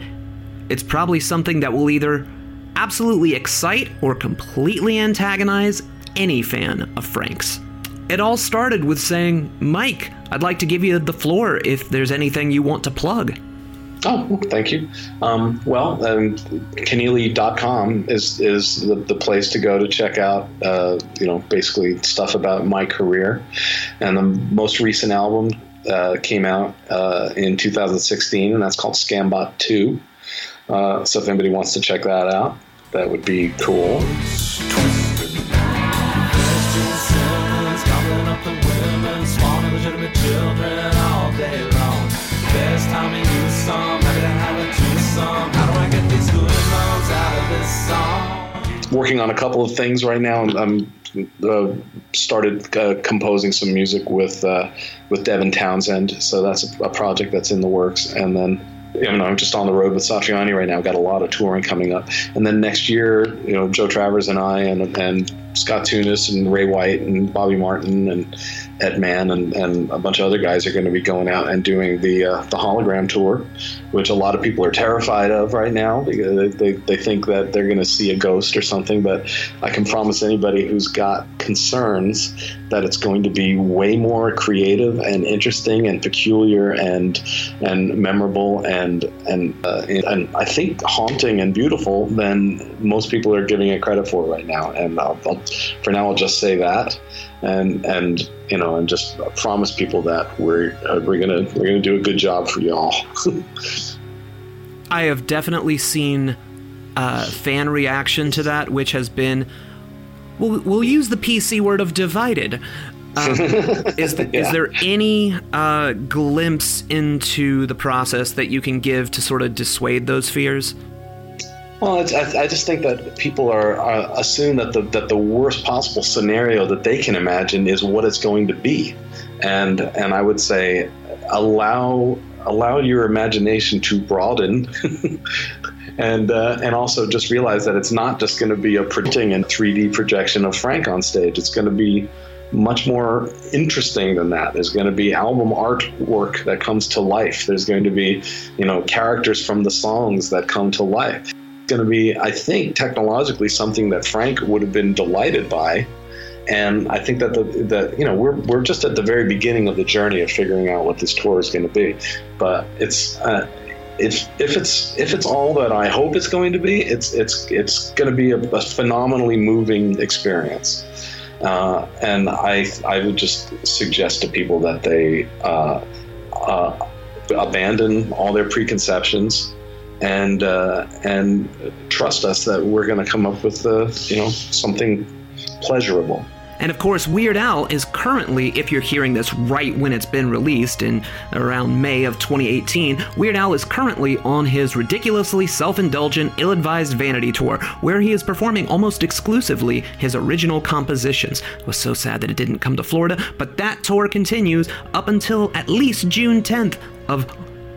it's probably something that will either absolutely excite or completely antagonize any fan of Frank's. It all started with saying, Mike, I'd like to give you the floor if there's anything you want to plug. Oh, thank you. Um, well, um, Keneally.com is is the, the place to go to check out, uh, you know, basically stuff about my career. And the most recent album uh, came out uh, in 2016, and that's called Scambot 2. Uh, so if anybody wants to check that out, that would be cool. Working on a couple of things right now. I'm uh, started uh, composing some music with uh, with Devin Townsend, so that's a, a, project that's in the works. And then you know I'm just on the road with Satriani right now. Got a lot of touring coming up, and then next year, you know, Joe Travers and I and and Scott Thunes and Ray White and Bobby Martin and Ed Mann and, and a bunch of other guys are going to be going out and doing the uh, the hologram tour, which a lot of people are terrified of right now because they, they think that they're going to see a ghost or something. But I can promise anybody who's got concerns that it's going to be way more creative and interesting and peculiar and and memorable and and uh, and I think haunting and beautiful than most people are giving it credit for right now. And I'll, I'll, for now, I'll just say that and and you know and just promise people that we're uh, we're gonna we're gonna do a good job for y'all. *laughs* I have definitely seen uh, fan reaction to that, which has been we'll, we'll use the PC word of divided. Uh, *laughs* is, the, yeah. is there any uh, glimpse into the process that you can give to sort of dissuade those fears? Well, I, I, just think that people are, are, assume that the that the worst possible scenario that they can imagine is what it's going to be, and and I would say allow allow your imagination to broaden. *laughs* and uh, and also just realize that it's not just going to be a printing and 3D projection of Frank on stage. It's going to be much more interesting than that. There's going to be album artwork that comes to life. There's going to be, you know, characters from the songs that come to life going to be, I think, technologically something that Frank would have been delighted by. And I think that the, the you know we're, we're just at the very beginning of the journey of figuring out what this tour is going to be, but it's uh, if if it's if it's all that I hope it's going to be, it's it's it's going to be a, a phenomenally moving experience. Uh, and I I would just suggest to people that they uh, uh, abandon all their preconceptions and uh, and trust us that we're going to come up with uh, you know something pleasurable. And of course, Weird Al is currently, if you're hearing this right when it's been released in around May of 2018, Weird Al is currently on his ridiculously self indulgent, ill advised vanity tour, where he is performing almost exclusively his original compositions. It was so sad that it didn't come to Florida, but that tour continues up until at least June 10th of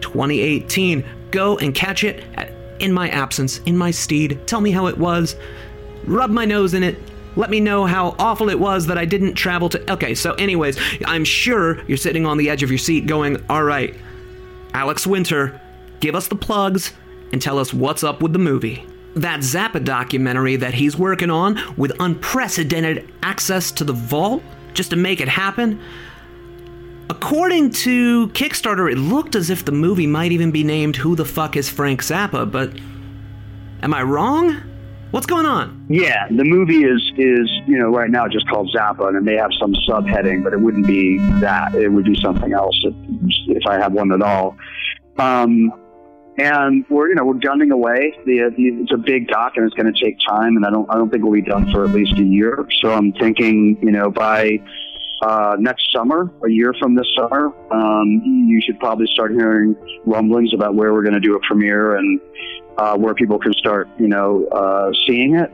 2018. Go and catch it in my absence, in my steed. Tell me how it was. Rub my nose in it. Let me know how awful it was that I didn't travel to. Okay, so, anyways, I'm sure you're sitting on the edge of your seat going, all right, Alex Winter, give us the plugs and tell us what's up with the movie. That Zappa documentary that he's working on with unprecedented access to the vault just to make it happen According to Kickstarter, it looked as if the movie might even be named Who the Fuck is Frank Zappa, but am I wrong? What's going on? Yeah, the movie is is you know right now just called Zappa, and it may have some subheading, but it wouldn't be that. It would be something else if, if I have one at all. Um, and we're you know we're gunning away. The, the, it's a big doc, and it's going to take time, and I don't I don't think we'll be done for at least a year. So I'm thinking you know by uh, next summer, a year from this summer, um, you should probably start hearing rumblings about where we're going to do a premiere and uh, where people can start, you know, uh, seeing it.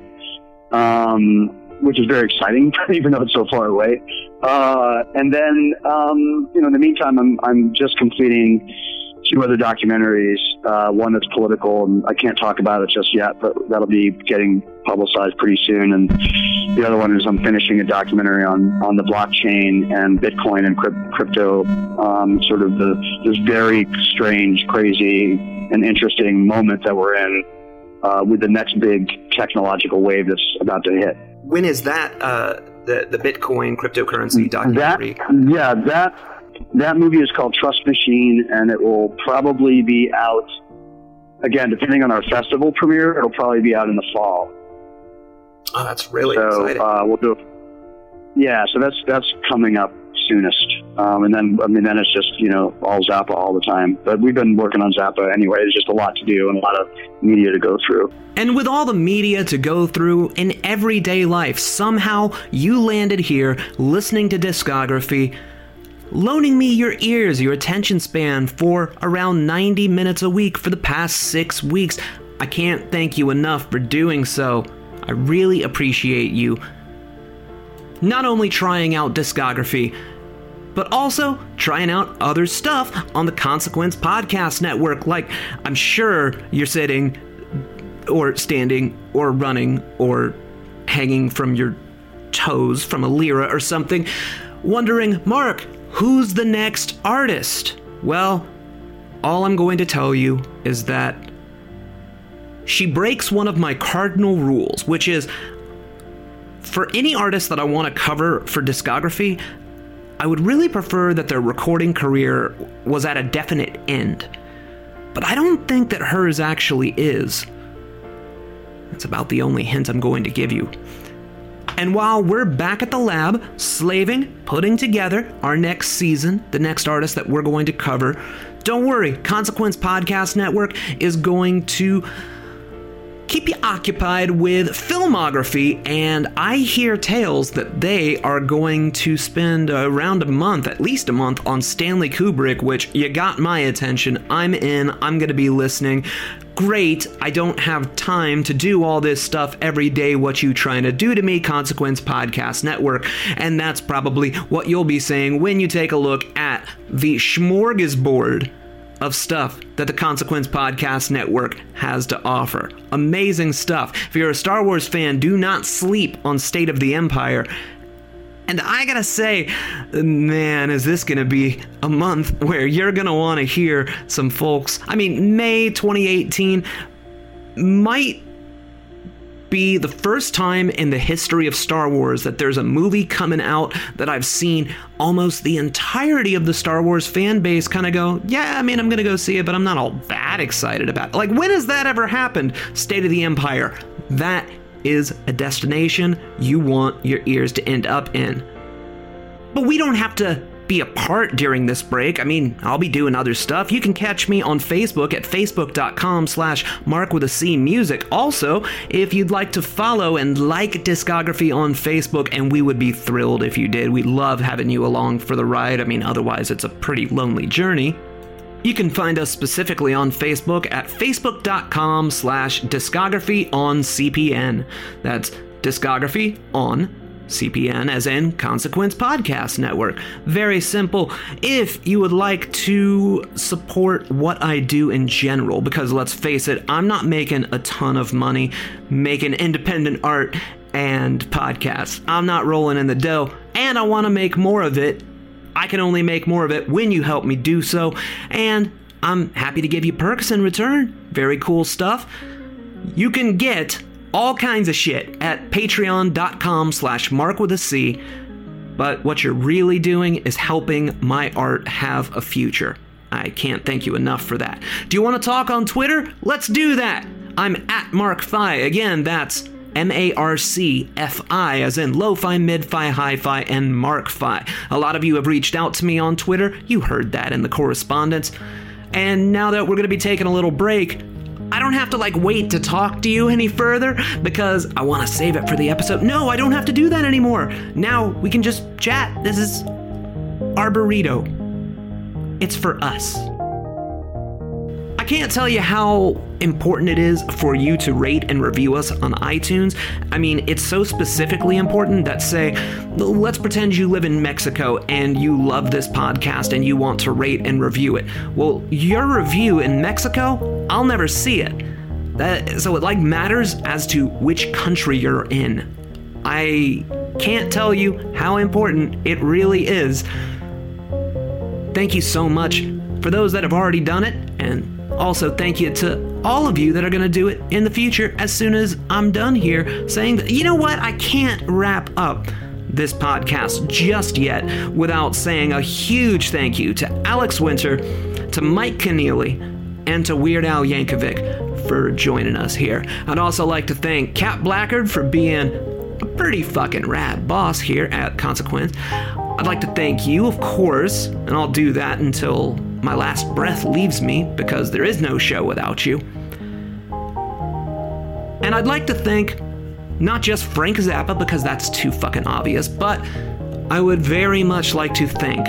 Um, which is very exciting, *laughs* even though it's so far away. Uh, and then, um, you know, in the meantime, I'm I'm just completing two other documentaries. Uh, one that's political, and I can't talk about it just yet, but that'll be getting publicized pretty soon. And the other one is I'm finishing a documentary on on the blockchain and Bitcoin and crypto, um, sort of the this very strange, crazy, and interesting moment that we're in. Uh, with the next big technological wave that's about to hit when is that uh, the the Bitcoin cryptocurrency documentary? That, yeah, that that movie is called Trust Machine, and it will probably be out again, depending on our festival premiere. It'll probably be out in the fall. Oh, that's really so, exciting. Uh, we'll do. Yeah, so that's that's coming up soonest. Um, and then, I mean, then it's just, you know, all Zappa all the time. But we've been working on Zappa anyway. There's just a lot to do and a lot of media to go through. And with all the media to go through in everyday life, somehow you landed here listening to discography, loaning me your ears, your attention span for around 90 minutes a week for the past six weeks. I can't thank you enough for doing so. I really appreciate you not only trying out discography, but also trying out other stuff on the Consequence Podcast Network. Like, I'm sure you're sitting or standing or running or hanging from your toes from a lyra or something, wondering, Marc, who's the next artist? Well, all I'm going to tell you is that she breaks one of my cardinal rules, which is for any artist that I want to cover for discography, I would really prefer that their recording career was at a definite end. But I don't think that hers actually is. That's about the only hint I'm going to give you. And while we're back at the lab, slaving, putting together our next season, the next artist that we're going to cover, don't worry, Consequence Podcast Network is going to keep you occupied with filmography, and I hear tales that they are going to spend around a month, at least a month, on Stanley Kubrick, which you got my attention. I'm in, I'm going to be listening. Great, I don't have time to do all this stuff every day. What you trying to do to me, Consequence Podcast Network? And that's probably what you'll be saying when you take a look at the smorgasbord of stuff that the Consequence Podcast Network has to offer. Amazing stuff. If you're a Star Wars fan, do not sleep on State of the Empire. And I gotta say, man, is this gonna be a month where you're gonna wanna hear some folks. I mean, May 2018 might be the first time in the history of Star Wars that there's a movie coming out that I've seen almost the entirety of the Star Wars fan base kind of go, yeah, I mean, I'm going to go see it, but I'm not all that excited about it. Like, when has that ever happened? State of the Empire. That is a destination you want your ears to end up in. But we don't have to be apart during this break. I mean, I'll be doing other stuff. You can catch me on Facebook at facebook.com slash marc with a C music. Also, if you'd like to follow and like discography on Facebook, and we would be thrilled if you did. We love having you along for the ride. I mean, otherwise it's a pretty lonely journey. You can find us specifically on Facebook at facebook.com slash discography on CPN. That's discography on CPN, as in Consequence Podcast Network. Very simple. If you would like to support what I do in general, because let's face it, I'm not making a ton of money making independent art and podcasts. I'm not rolling in the dough, and I want to make more of it. I can only make more of it when you help me do so, and I'm happy to give you perks in return. Very cool stuff. You can get all kinds of shit at patreon.com slash marc with a C. But what you're really doing is helping my art have a future. I can't thank you enough for that. Do you want to talk on Twitter? Let's do that. I'm at Marc Fi. Again, that's M A R C F I, as in lo fi, mid fi, hi fi, and marc fi. A lot of you have reached out to me on Twitter. You heard that in the correspondence. And now that we're going to be taking a little break, I don't have to like wait to talk to you any further because I want to save it for the episode. No, I don't have to do that anymore. Now we can just chat. This is Arborito. It's for us. I can't tell you how important it is for you to rate and review us on iTunes. I mean, it's so specifically important that, say, let's pretend you live in Mexico and you love this podcast and you want to rate and review it. Well, your review in Mexico, I'll never see it. That, so it like matters as to which country you're in. I can't tell you how important it really is. Thank you so much for those that have already done it, and also thank you to all of you that are going to do it in the future as soon as I'm done here saying that, you know what, I can't wrap up this podcast just yet without saying a huge thank you to Alex Winter, to Mike Keneally, and to Weird Al Yankovic for joining us here. I'd also like to thank Cat Blackard for being a pretty fucking rad boss here at Consequence. I'd like to thank you, of course, and I'll do that until my last breath leaves me because there is no show without you. And I'd like to thank not just Frank Zappa because that's too fucking obvious, but I would very much like to thank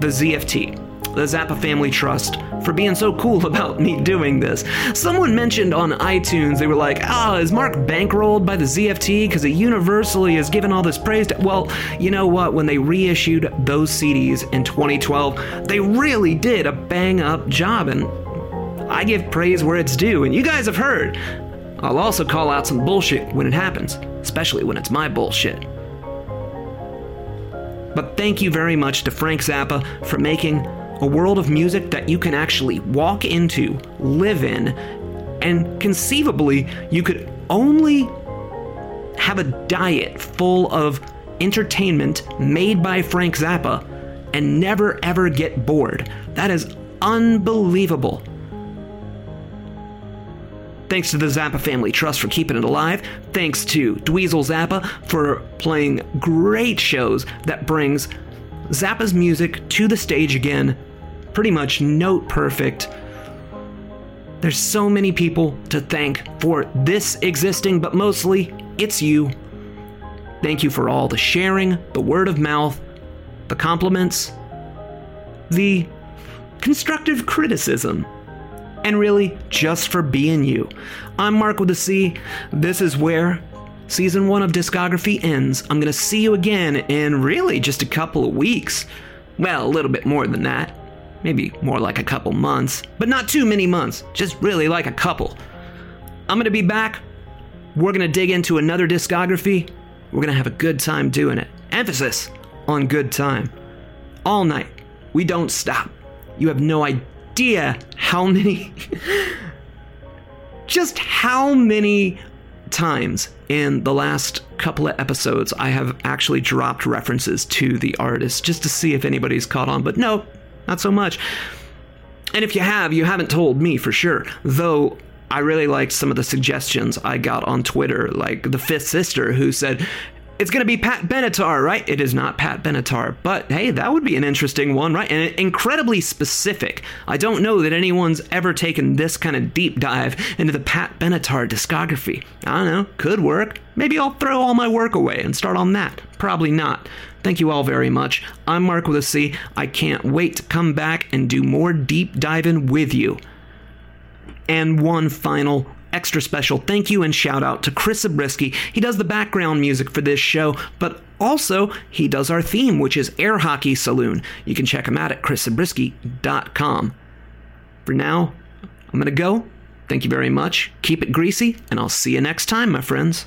the ZFT, the Zappa Family Trust, for being so cool *laughs* about me doing this. Someone mentioned on iTunes, they were like, ah, is Marc bankrolled by the ZFT because he universally has given all this praise to. Well, you know what? When they reissued those CDs in 2012, they really did a bang up job, and I give praise where it's due, and you guys have heard. I'll also call out some bullshit when it happens, especially when it's my bullshit. But thank you very much to Frank Zappa for making a world of music that you can actually walk into, live in, and conceivably you could only have a diet full of entertainment made by Frank Zappa and never ever get bored. That is unbelievable. Thanks to the Zappa Family Trust for keeping it alive. Thanks to Dweezil Zappa for playing great shows that brings Zappa's music to the stage again. Pretty much note perfect. There's so many people to thank for this existing, but mostly it's you. Thank you for all the sharing, the word of mouth, the compliments, the constructive criticism and really just for being you. I'm Marc with a C. This is where season one of Discography ends. I'm going to see you again in really just a couple of weeks. Well, a little bit more than that. Maybe more like a couple months, but not too many months, just really like a couple. I'm to be back. We're to dig into another discography. We're to have a good time doing it. Emphasis on good time. All night. We don't stop. You have no idea how many, *laughs* just how many times in the last couple of episodes I have actually dropped references to the artist just to see if anybody's caught on, but no, not so much. And if you have, you haven't told me for sure, though I really liked some of the suggestions I got on Twitter, like the fifth sister who said, it's going to be Pat Benatar, right? It is not Pat Benatar, but hey, that would be an interesting one, right? And incredibly specific. I don't know that anyone's ever taken this kind of deep dive into the Pat Benatar discography. I don't know, could work. Maybe I'll throw all my work away and start on that. Probably not. Thank you all very much. I'm Marc with a C. I can't wait to come back and do more deep diving with you. And one final extra special thank you and shout out to Chris Zabriskie. He does the background music for this show, but also he does our theme, which is Air Hockey Saloon. You can check him out at chriszabriskie.com. For now, I'm going to go. Thank you very much. Keep it greasy, and I'll see you next time, my friends.